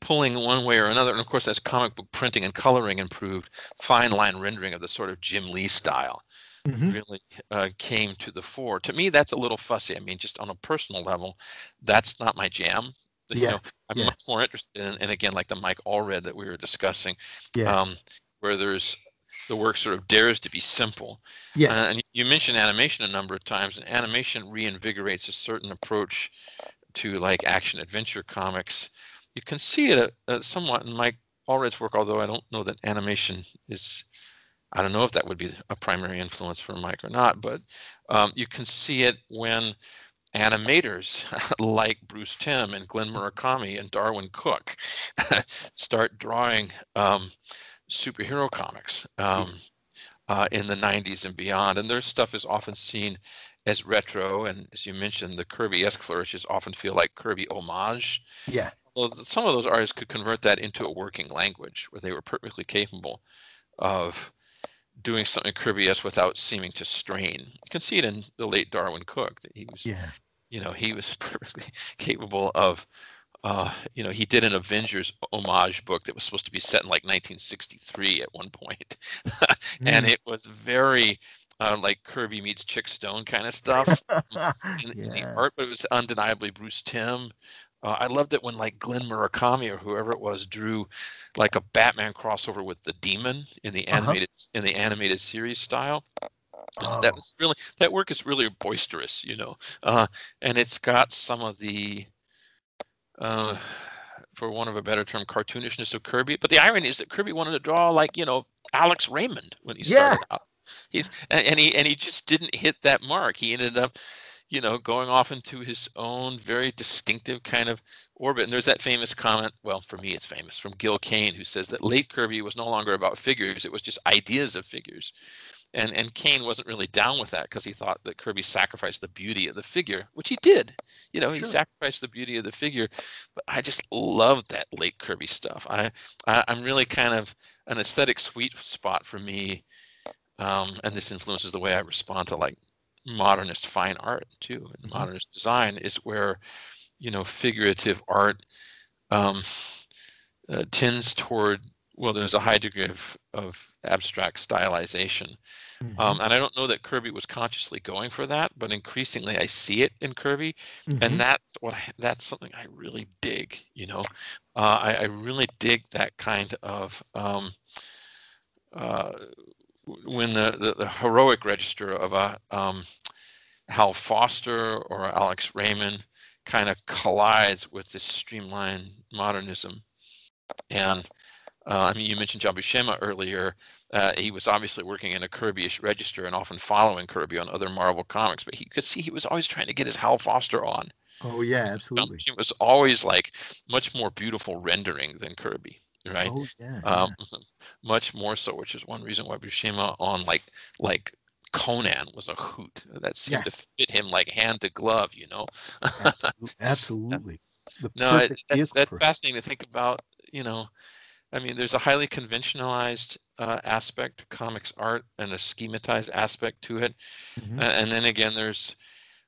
pulling one way or another. And of course, as comic book printing and coloring improved, fine line rendering of the sort of Jim Lee style mm-hmm. really uh, came to the fore. To me, that's a little fussy. I mean, just on a personal level, that's not my jam. Yeah. You know, I'm yeah. much more interested in, and again, like the Mike Allred that we were discussing, yeah. um, where there's the work sort of dares to be simple. Yeah. Uh, and you mentioned animation a number of times, and animation reinvigorates a certain approach to like action adventure comics you can see it uh, somewhat in Mike Allred's work, although I don't know that animation is. I don't know if that would be a primary influence for Mike or not, but um, you can see it when animators like Bruce Timm and Glen Murakami and Darwyn Cooke start drawing um, superhero comics um, uh, in the 90s and beyond. And their stuff is often seen as retro, and as you mentioned, the Kirby-esque flourishes often feel like Kirby homage. Yeah well, some of those artists could convert that into a working language where they were perfectly capable of doing something Kirby-esque without seeming to strain. You can see it in the late Darwyn Cooke that he was, yeah. you know, he was perfectly capable of, uh, you know, he did an Avengers homage book that was supposed to be set in like 1963 at one point. and mm. it was very uh, like Kirby meets Chic Stone kind of stuff in, yeah. in, the art, but it was undeniably Bruce Timm. Uh, I loved it when like Glen Murakami or whoever it was drew like a Batman crossover with the Demon in the uh-huh. animated uh-huh. in the animated series style. Oh. That was really that work is really boisterous, you know, uh, and it's got some of the, uh, for one of a better term, cartoonishness of Kirby. But the irony is that Kirby wanted to draw like you know Alex Raymond when he started yeah. out. He's and he and he just didn't hit that mark. He ended up you know, going off into his own very distinctive kind of orbit. And there's that famous comment, well, for me, it's famous from Gil Kane, who says that late Kirby was no longer about figures, it was just ideas of figures. And, and Kane wasn't really down with that because he thought that Kirby sacrificed the beauty of the figure, which he did. You know, he sure. sacrificed the beauty of the figure. But I just loved that late Kirby stuff. I, I am really kind of an aesthetic sweet spot for me, um, and this influences the way I respond to like modernist fine art too, and mm-hmm. modernist design is where you know figurative art um, uh, tends toward well, there's a high degree of, of abstract stylization. Mm-hmm. Um, and I don't know that Kirby was consciously going for that, but increasingly I see it in Kirby, mm-hmm. and that's what I, that's something I really dig. You know, uh, I, I, really dig that kind of um, uh, when the, the, the, heroic register of a um, Hal Foster or Alex Raymond kind of collides with this streamlined modernism. And uh, I mean, you mentioned John Buscema earlier. Uh, he was obviously working in a Kirby-ish register and often following Kirby on other Marvel comics, but he could see he was always trying to get his Hal Foster on. Oh yeah, absolutely. It was always like much more beautiful rendering than Kirby right? Oh, yeah, um, yeah. much more so, which is one reason why Buscema on like like Conan was a hoot. That seemed yeah. to fit him like hand to glove, you know. Absolutely. the no, it, that's that's fascinating to think about. You know, I mean, there's a highly conventionalized uh, aspect to comics art and a schematized aspect to it, Mhm. A- and then again, there's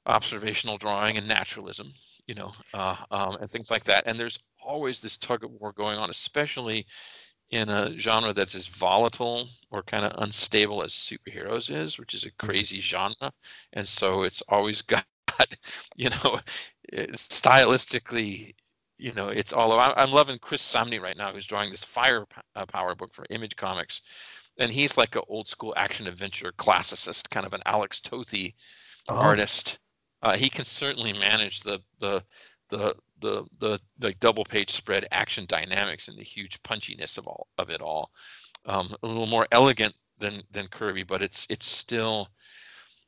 observational drawing and naturalism. You know, uh, um, and things like that. And there's always this tug of war going on, especially in a genre that's as volatile or kind of unstable as superheroes is, which is a crazy genre. And so it's always got, you know, stylistically, you know, it's all. I'm, I'm loving Chris Samnee right now, who's drawing this Fire uh, Power book for Image Comics, and he's like an old school action adventure classicist, kind of an Alex Tothi Oh, artist. Uh, he can certainly manage the the the the the like double page spread action dynamics and the huge punchiness of all of it all. Um, a little more elegant than than Kirby, but it's it's still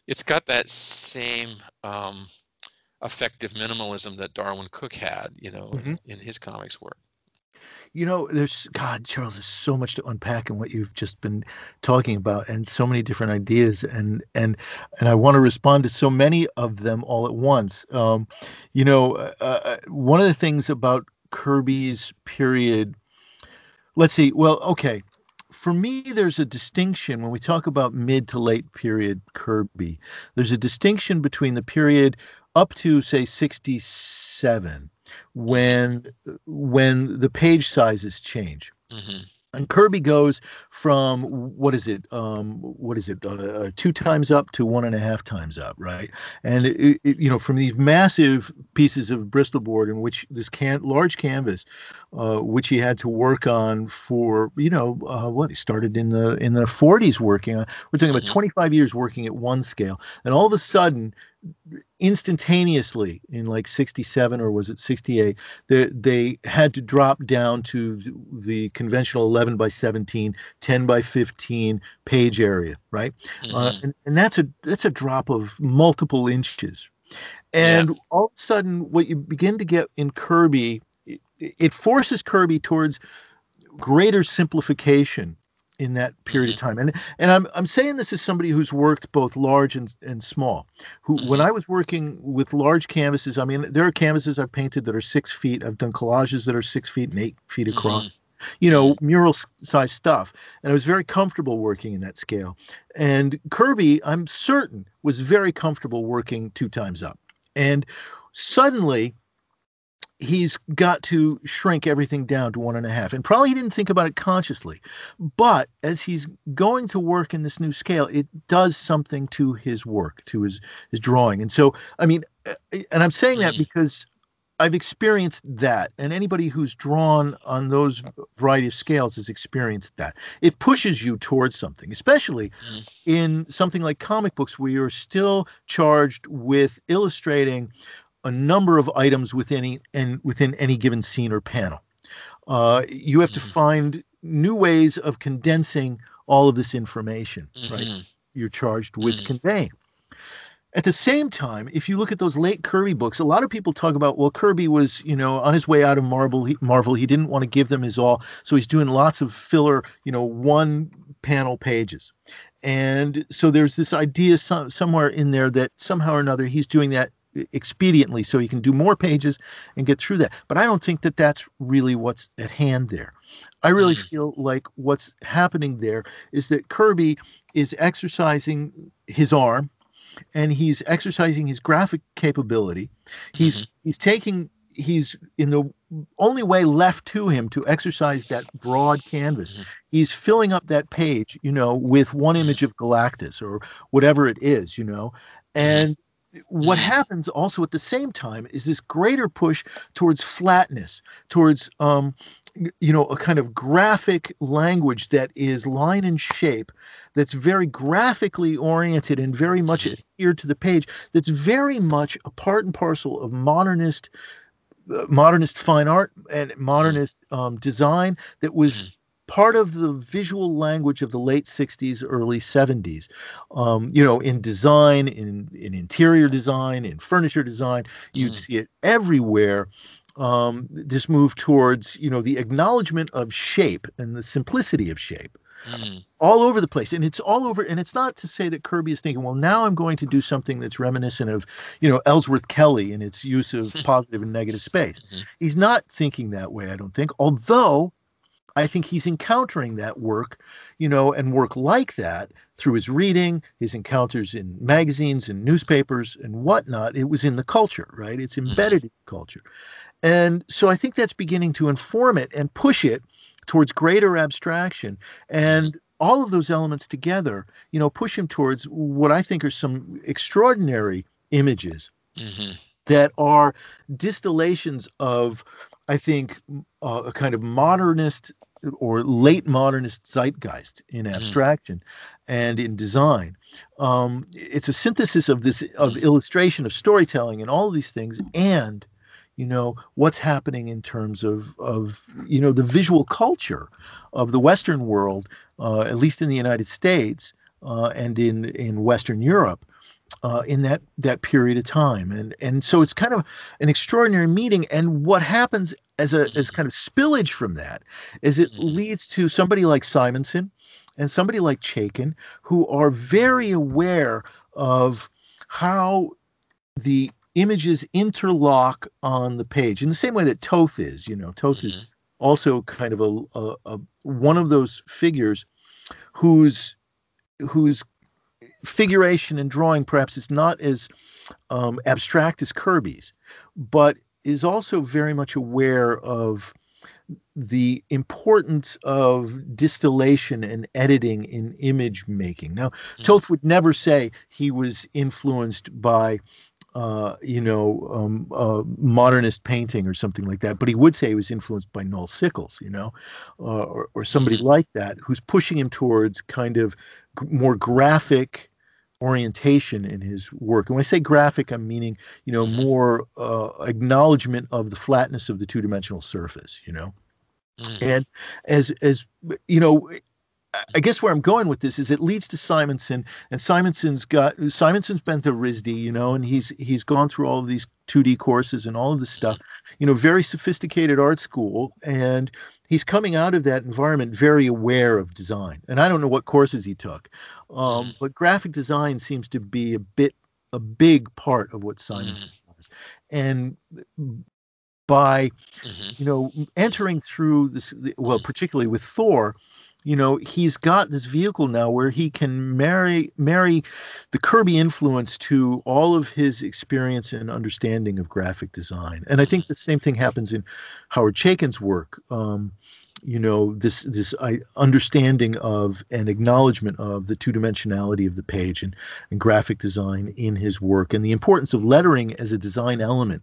it's got that same um, effective minimalism that Darwyn Cooke had, you know, Mhm. in, in his comics work. You know, there's God, Charles, there's so much to unpack in what you've just been talking about, and so many different ideas, and and and I want to respond to so many of them all at once. Um, you know, uh, uh, one of the things about Kirby's period, let's see. Well, okay, for me, there's a distinction when we talk about mid to late period Kirby. There's a distinction between the period up to say 67 when when the page sizes change. Hmm and kirby goes from what is it um what is it uh, uh, two times up to one and a half times up right? And it, it, you know from these massive pieces of bristol board in which this can large canvas uh, which he had to work on for you know uh, what he started in the in the 40s working on we're talking about Mhm. 25 years working at one scale. And all of a sudden instantaneously in like 67 or was it 68 they, they had to drop down to the, the conventional 11 by 17 10 by 15 page area right? Uh, hmm and, and that's a that's a drop of multiple inches. And all of a sudden what you begin to get in kirby it, it forces kirby towards greater simplification in that period of time. And and I'm I'm saying this as somebody who's worked both large and, and small who when Mhm. I was working with large canvases I mean there are canvases I've painted that are six feet. I've done collages that are six feet and eight feet across you know mural size stuff. And I was very comfortable working in that scale. And Kirby I'm certain was very comfortable working two times up. And suddenly he's got to shrink everything down to one and a half. And probably he didn't think about it consciously. But as he's going to work in this new scale, it does something to his work, to his, his drawing. And so, I mean, uh, and I'm saying that because I've experienced that. And anybody who's drawn on those variety of scales has experienced that. It pushes you towards something, especially Mhm. in something like comic books where you're still charged with illustrating a number of items within any, and within any given scene or panel. Uh, you have to Mhm. find new ways of condensing all of this information, right? Mhm. You're charged with Mhm. conveying. At the same time, if you look at those late Kirby books, a lot of people talk about, well, Kirby was, you know, on his way out of Marvel. He, Marvel, he didn't want to give them his all, so he's doing lots of filler, you know, one panel pages. And so there's this idea some, somewhere in there that somehow or another he's doing that expediently so he can do more pages and get through that. But I don't think that that's really what's at hand there. I really Mhm. feel like what's happening there is that Kirby is exercising his arm and he's exercising his graphic capability. He's he's taking he's in the only way left to him to exercise that broad canvas. Mhm. He's filling up that page, you know, with one image of Galactus or whatever it is, you know. And what Mhm. happens also at the same time is this greater push towards flatness, towards um you know a kind of graphic language that is line and shape that's very graphically oriented and very much Mhm. adhered to the page that's very much a part and parcel of modernist uh, modernist fine art and modernist um, design that was Mhm. Part of the visual language of the late 60s early 70s um, you know in design in in interior design in furniture design you'd Mhm. see it everywhere um, this move towards you know the acknowledgement of shape and the simplicity of shape mm. all over the place. And it's all over. And it's not to say that Kirby is thinking, well, now I'm going to do something that's reminiscent of, you know, Ellsworth Kelly and its use of positive and negative space. Mm-hmm. He's not thinking that way, I don't think. Although I think he's encountering that work, you know, and work like that through his reading, his encounters in magazines and newspapers and whatnot. It was in the culture, right? It's mm-hmm. embedded in culture. And so I think that's beginning to inform it and push it towards greater abstraction. And all of those elements together, you know, push him towards what I think are some extraordinary images mm-hmm. that are distillations of, I think, uh, a kind of modernist or late modernist zeitgeist in mm-hmm. abstraction mm-hmm. and in design. Um, it's a synthesis of this of illustration of storytelling and all of these things and you know what's happening in terms of of you know the visual culture of the Western world, uh, at least in the United States uh, and in in Western Europe. Uh, in that that period of time, and and so it's kind of an extraordinary meeting. And what happens as a as kind of spillage from that is it mm-hmm. leads to somebody like Simonson and somebody like Chaykin who are very aware of how the images interlock on the page in the same way that Toth is. You know, Toth mm-hmm. is also kind of a, a, a, one of those figures whose whose figuration and drawing perhaps is not as um, abstract as Kirby's, but is also very much aware of the importance of distillation and editing in image making. Now, mm-hmm. Toth would never say he was influenced by uh, you know, um, uh, modernist painting or something like that. But he would say he was influenced by Noel Sickles, you know, uh, or, or somebody mm-hmm. like that, who's pushing him towards kind of g- more graphic orientation in his work. And when I say graphic, I'm meaning, you know, more uh, acknowledgement of the flatness of the two-dimensional surface, you know. Mm. And as as you know, I guess where I'm going with this is it leads to Simonson, and Simonson's got Simonson's been to RISD, you know, and he's he's gone through all of these 2D courses and all of this stuff, you know, very sophisticated art school, and he's coming out of that environment very aware of design. And I don't know what courses he took, um, but graphic design seems to be a bit a big part of what Simonson mm-hmm. does, and by mm-hmm. you know entering through this well particularly with thor you know he's got this vehicle now where he can marry marry the kirby influence to all of his experience and understanding of graphic design. And i think the same thing happens in howard chaykin's work um, you know this this understanding of and acknowledgement of the two dimensionality of the page and, and graphic design in his work and the importance of lettering as a design element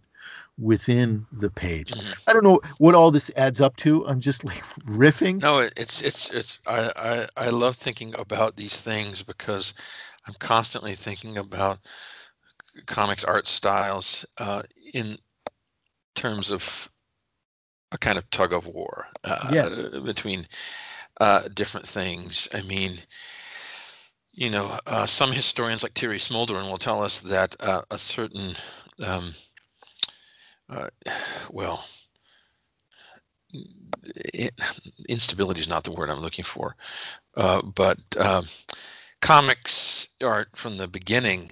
within the page. Mm-hmm. I don't know what all this adds up to. I'm just like riffing. No, it's it's it's I, I I love thinking about these things because I'm constantly thinking about comics art styles uh, in terms of a kind of tug of war uh, yeah. between uh, different things. I mean, you know, uh, some historians like Thierry Smolderen will tell us that uh, a certain um, uh, well, it, instability is not the word I'm looking for, uh, but uh, comics art from the beginning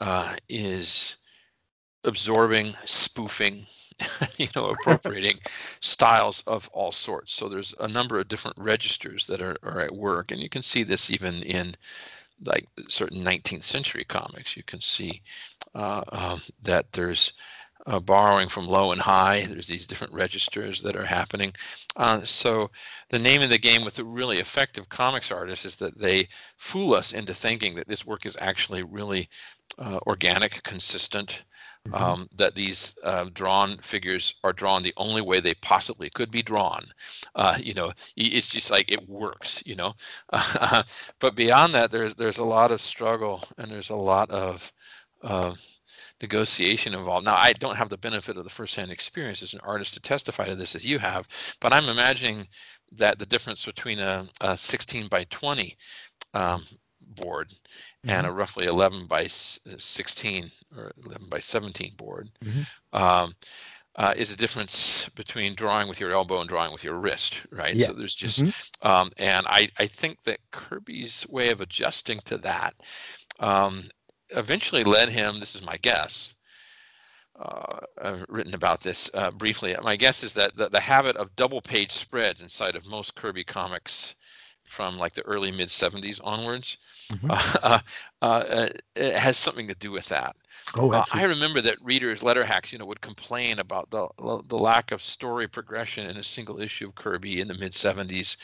uh, is absorbing, spoofing, you know, appropriating styles of all sorts. So there's a number of different registers that are, are at work, and you can see this even in like certain 19th century comics. You can see uh, um, that there's uh, borrowing from low and high. There's these different registers that are happening. Uh, so the name of the game with the really effective comics artists is that they fool us into thinking that this work is actually really uh, organic, consistent. Mm-hmm. Um, that these uh, drawn figures are drawn the only way they possibly could be drawn. Uh, you know, it's just like it works. You know, but beyond that, there's there's a lot of struggle and there's a lot of uh, negotiation involved. Now, I don't have the benefit of the firsthand experience as an artist to testify to this as you have, but I'm imagining that the difference between a, a 16 by 20 um, board mm-hmm. and a roughly 11 by 16 or 11 by 17 board mm-hmm. um, uh, is a difference between drawing with your elbow and drawing with your wrist, right? Yeah. So there's just, Mhm. um, and I, I think that Kirby's way of adjusting to that um, eventually led him, this is my guess, uh, I've written about this uh, briefly. My guess is that the, the habit of double page spreads inside of most Kirby comics from like the early mid 70s onwards Mhm. uh, uh, uh, it has something to do with that. Oh, Uh, I remember that readers, letter hacks, you know, would complain about the the lack of story progression in a single issue of Kirby in the mid '70s.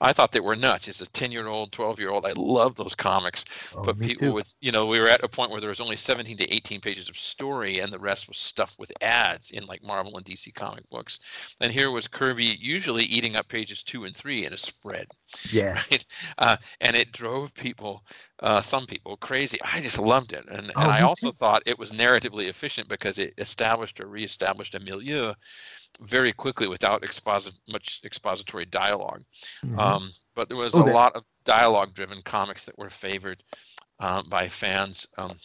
I thought they were nuts. As a 10 year old, 12 year old, I loved those comics. Oh, but people too. with, you know, we were at a point where there was only 17 to 18 pages of story, and the rest was stuffed with ads in like Marvel and DC comic books. And here was Kirby usually eating up pages two and three in a spread Yeah. right? Uh, and it drove people, uh, some people, crazy. I just loved it, and Oh, and I also too. thought it was narratively efficient because it established or reestablished a milieu very quickly without exposit much expository dialogue. Mhm. Um, but there was Oh, a that- lot of dialogue-driven comics that were favored um, by fans. Um,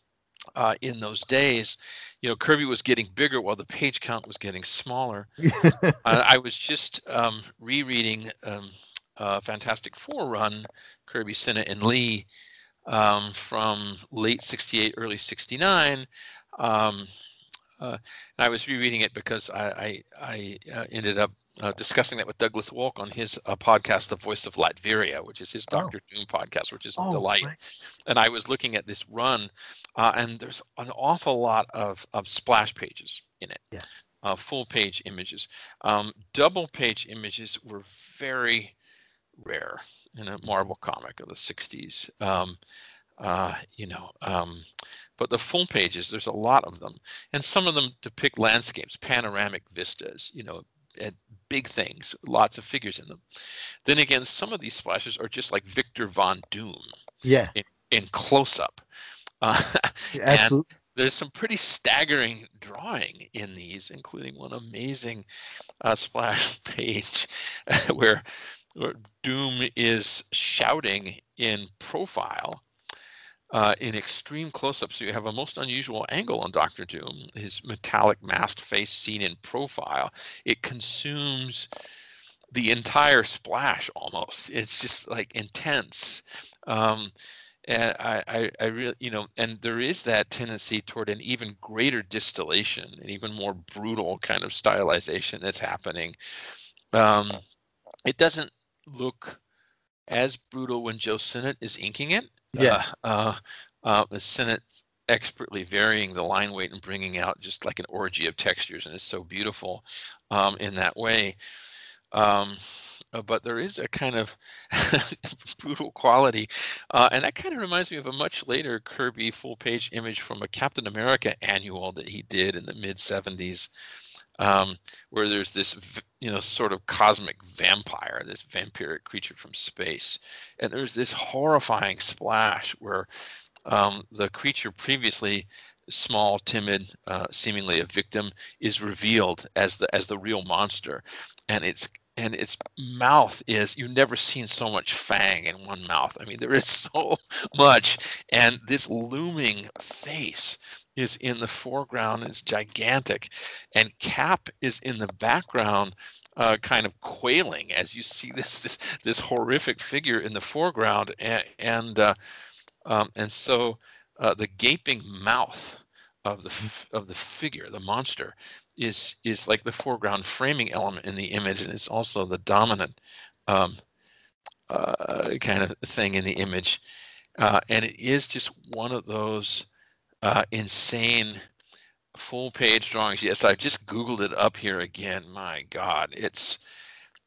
uh, in those days, you know, Kirby was getting bigger while the page count was getting smaller. I, I was just um, rereading um, uh, Fantastic Four run, Kirby, Sinnott, and Lee um, from late 68, early 69. Um, uh, and I was rereading it because I, I, I uh, ended up uh, discussing that with Douglas Wolk on his uh, podcast, The Voice of Latveria, which is his Oh. Doctor Doom podcast, which is a Oh, delight right. and I was looking at this run, uh, and there's an awful lot of, of splash pages in it, Yeah. uh, full page images. Um, double page images were very rare in a Marvel comic of the 60s. Um, uh, you know, um, but the full pages, there's a lot of them, and some of them depict landscapes, panoramic vistas, you know, and big things, lots of figures in them. Then again, some of these splashes are just like Victor Von Doom Yeah. in close up. Uh, Absolutely. there's some pretty staggering drawing in these, including one amazing uh, splash page where Doom is shouting in profile. Uh, in extreme close-up, so you have a most unusual angle on Doctor Doom. His metallic masked face seen in profile, it consumes the entire splash almost. It's just like intense. Um, and I, I, I really, you know, and there is that tendency toward an even greater distillation, an even more brutal kind of stylization that's happening. Um, it doesn't look as brutal when Joe Sinnott is inking it. Yeah. Uh, uh, uh, Sinnott expertly varying the line weight and bringing out just like an orgy of textures, and it's so beautiful um, in that way. Um, uh, but there is a kind of brutal quality, uh, and that kind of reminds me of a much later Kirby full-page image from a Captain America annual that he did in the mid '70s, um, where there's this, you know, sort of cosmic vampire, this vampiric creature from space, and there's this horrifying splash where um, the creature previously small, timid, uh, seemingly a victim, is revealed as the as the real monster, and it's and its mouth is you've never seen so much fang in one mouth. I mean, there is so much, and this looming face is in the foreground. is gigantic, and Cap is in the background. Uh, kind of quailing as you see this this this horrific figure in the foreground, and and uh, um, and so uh, the gaping mouth of the of the figure, the monster, is is like the foreground framing element in the image, and it's also the dominant um, uh, kind of thing in the image, uh, and it is just one of those uh, insane full page drawings. Yes, I've just googled it up here again. My God, it's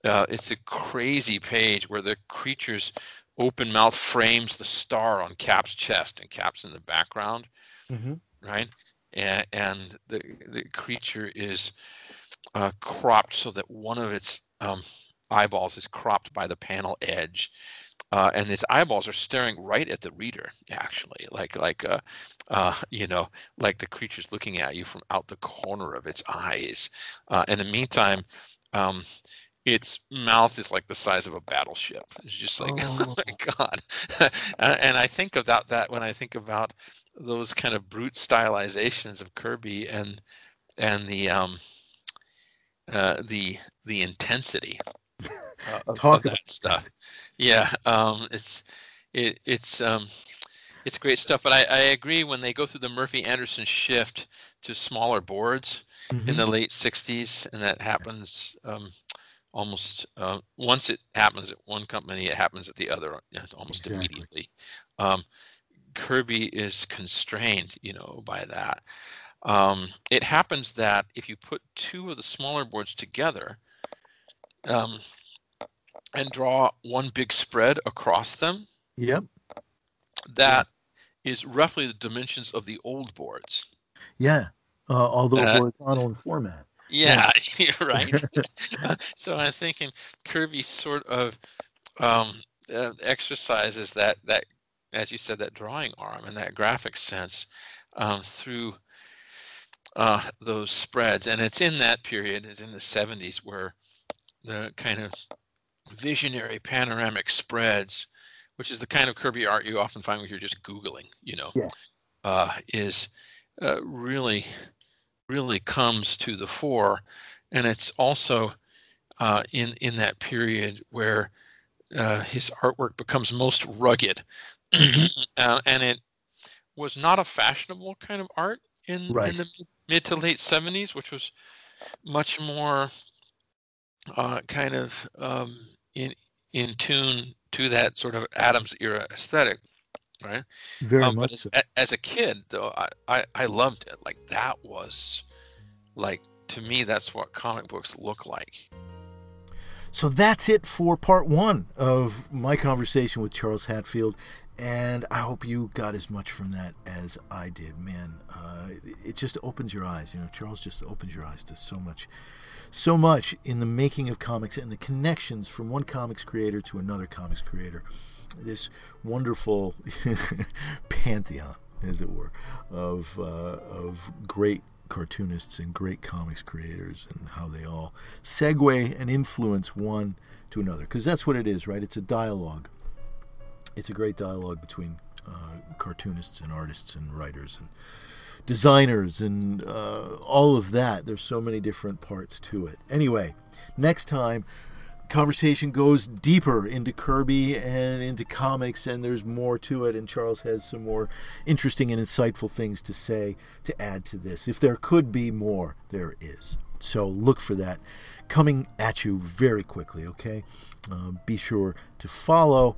uh, it's a crazy page where the creature's open mouth frames the star on Cap's chest, and Cap's in the background Mhm. right? And, and the the creature is uh, cropped so that one of its um, eyeballs is cropped by the panel edge, uh, and its eyeballs are staring right at the reader. Actually, like like uh, uh, you know, like the creature's looking at you from out the corner of its eyes. Uh, in the meantime. Um, its mouth is like the size of a battleship. It's just like, oh, Oh. my god! Uh, and I think about that when I think about those kind of brute stylizations of Kirby and and the um uh, the the intensity uh, Talk of that stuff. Yeah, um, it's it, it's um, it's great stuff. But I, I agree when they go through the Murphy Anderson shift to smaller boards Mhm. in the late '60s, and that happens um, almost uh, once it happens at one company, it happens at the other almost Exactly. immediately. Um, Kirby is constrained, you know, by that. Um, it happens that if you put two of the smaller boards together um, and draw one big spread across them, Yep. that is roughly the dimensions of the old boards. Yeah. Uh, although Uh, horizontal in format. Yeah, you're right. so I'm thinking Kirby sort of um, uh, exercises that that, as you said, that drawing arm and that graphic sense um, through uh, those spreads, and it's in that period, it's in the 70s, where the kind of visionary panoramic spreads, which is the kind of Kirby art you often find when you're just googling, you know, Yeah. uh, is uh, really really comes to the fore, and it's also uh, in in that period where uh, his artwork becomes most rugged, uh, and it was not a fashionable kind of art in Right. in the mid to late '70s, which was much more uh, kind of um, in in tune to that sort of Adams era aesthetic, right? Very Um, much as, so. a- as a kid, though, I, I, I loved it. Like that was, like to me, that's what comic books look like. So that's it for part one of my conversation with Charles Hatfield. And I hope you got as much from that as I did. Man, uh, it just opens your eyes. You know, Charles just opens your eyes to so much, so much in the making of comics and the connections from one comics creator to another comics creator. This wonderful pantheon, as it were, of, uh, of great cartoonists and great comics creators and how they all segue and influence one to another. Because that's what it is right? It's a dialogue. It's a great dialogue between uh, cartoonists and artists and writers and designers and uh, all of that there's so many different parts to it anyway next time conversation goes deeper into Kirby and into comics, and there's more to it. And Charles has some more interesting and insightful things to say to add to this. If there could be more, there is. So look for that coming at you very quickly, okay? Uh, be sure to follow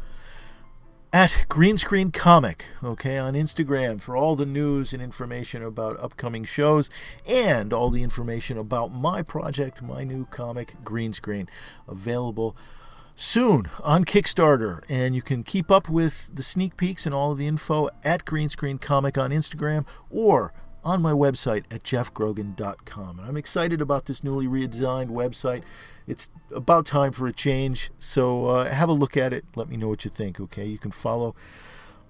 at Green Screen Comic, okay, on Instagram for all the news and information about upcoming shows and all the information about my project, my new comic, Green Screen, available soon on Kickstarter. And you can keep up with the sneak peeks and all of the info at Green Screen Comic on Instagram or on my website at geoffgrogan.com. And I'm excited about this newly redesigned website. It's about time for a change, so uh, have a look at it. Let me know what you think, okay? You can follow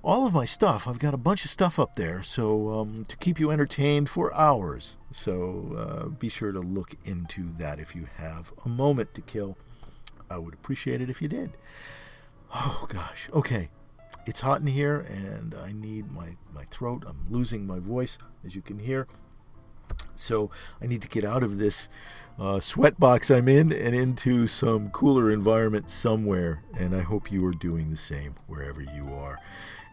all of my stuff. I've got a bunch of stuff up there, so um, to keep you entertained for hours. So uh, be sure to look into that if you have a moment to kill. I would appreciate it if you did. Oh gosh. Okay. It's hot in here and I need my, my throat. I'm losing my voice, as you can hear. So I need to get out of this uh, sweat box I'm in and into some cooler environment somewhere. And I hope you are doing the same wherever you are.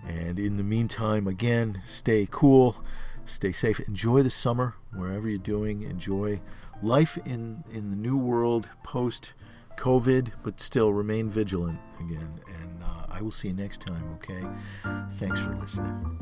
And in the meantime, again, stay cool, stay safe, enjoy the summer wherever you're doing, enjoy life in, in the new world post COVID, but still remain vigilant again. And uh, I will see you next time, okay? Thanks for listening.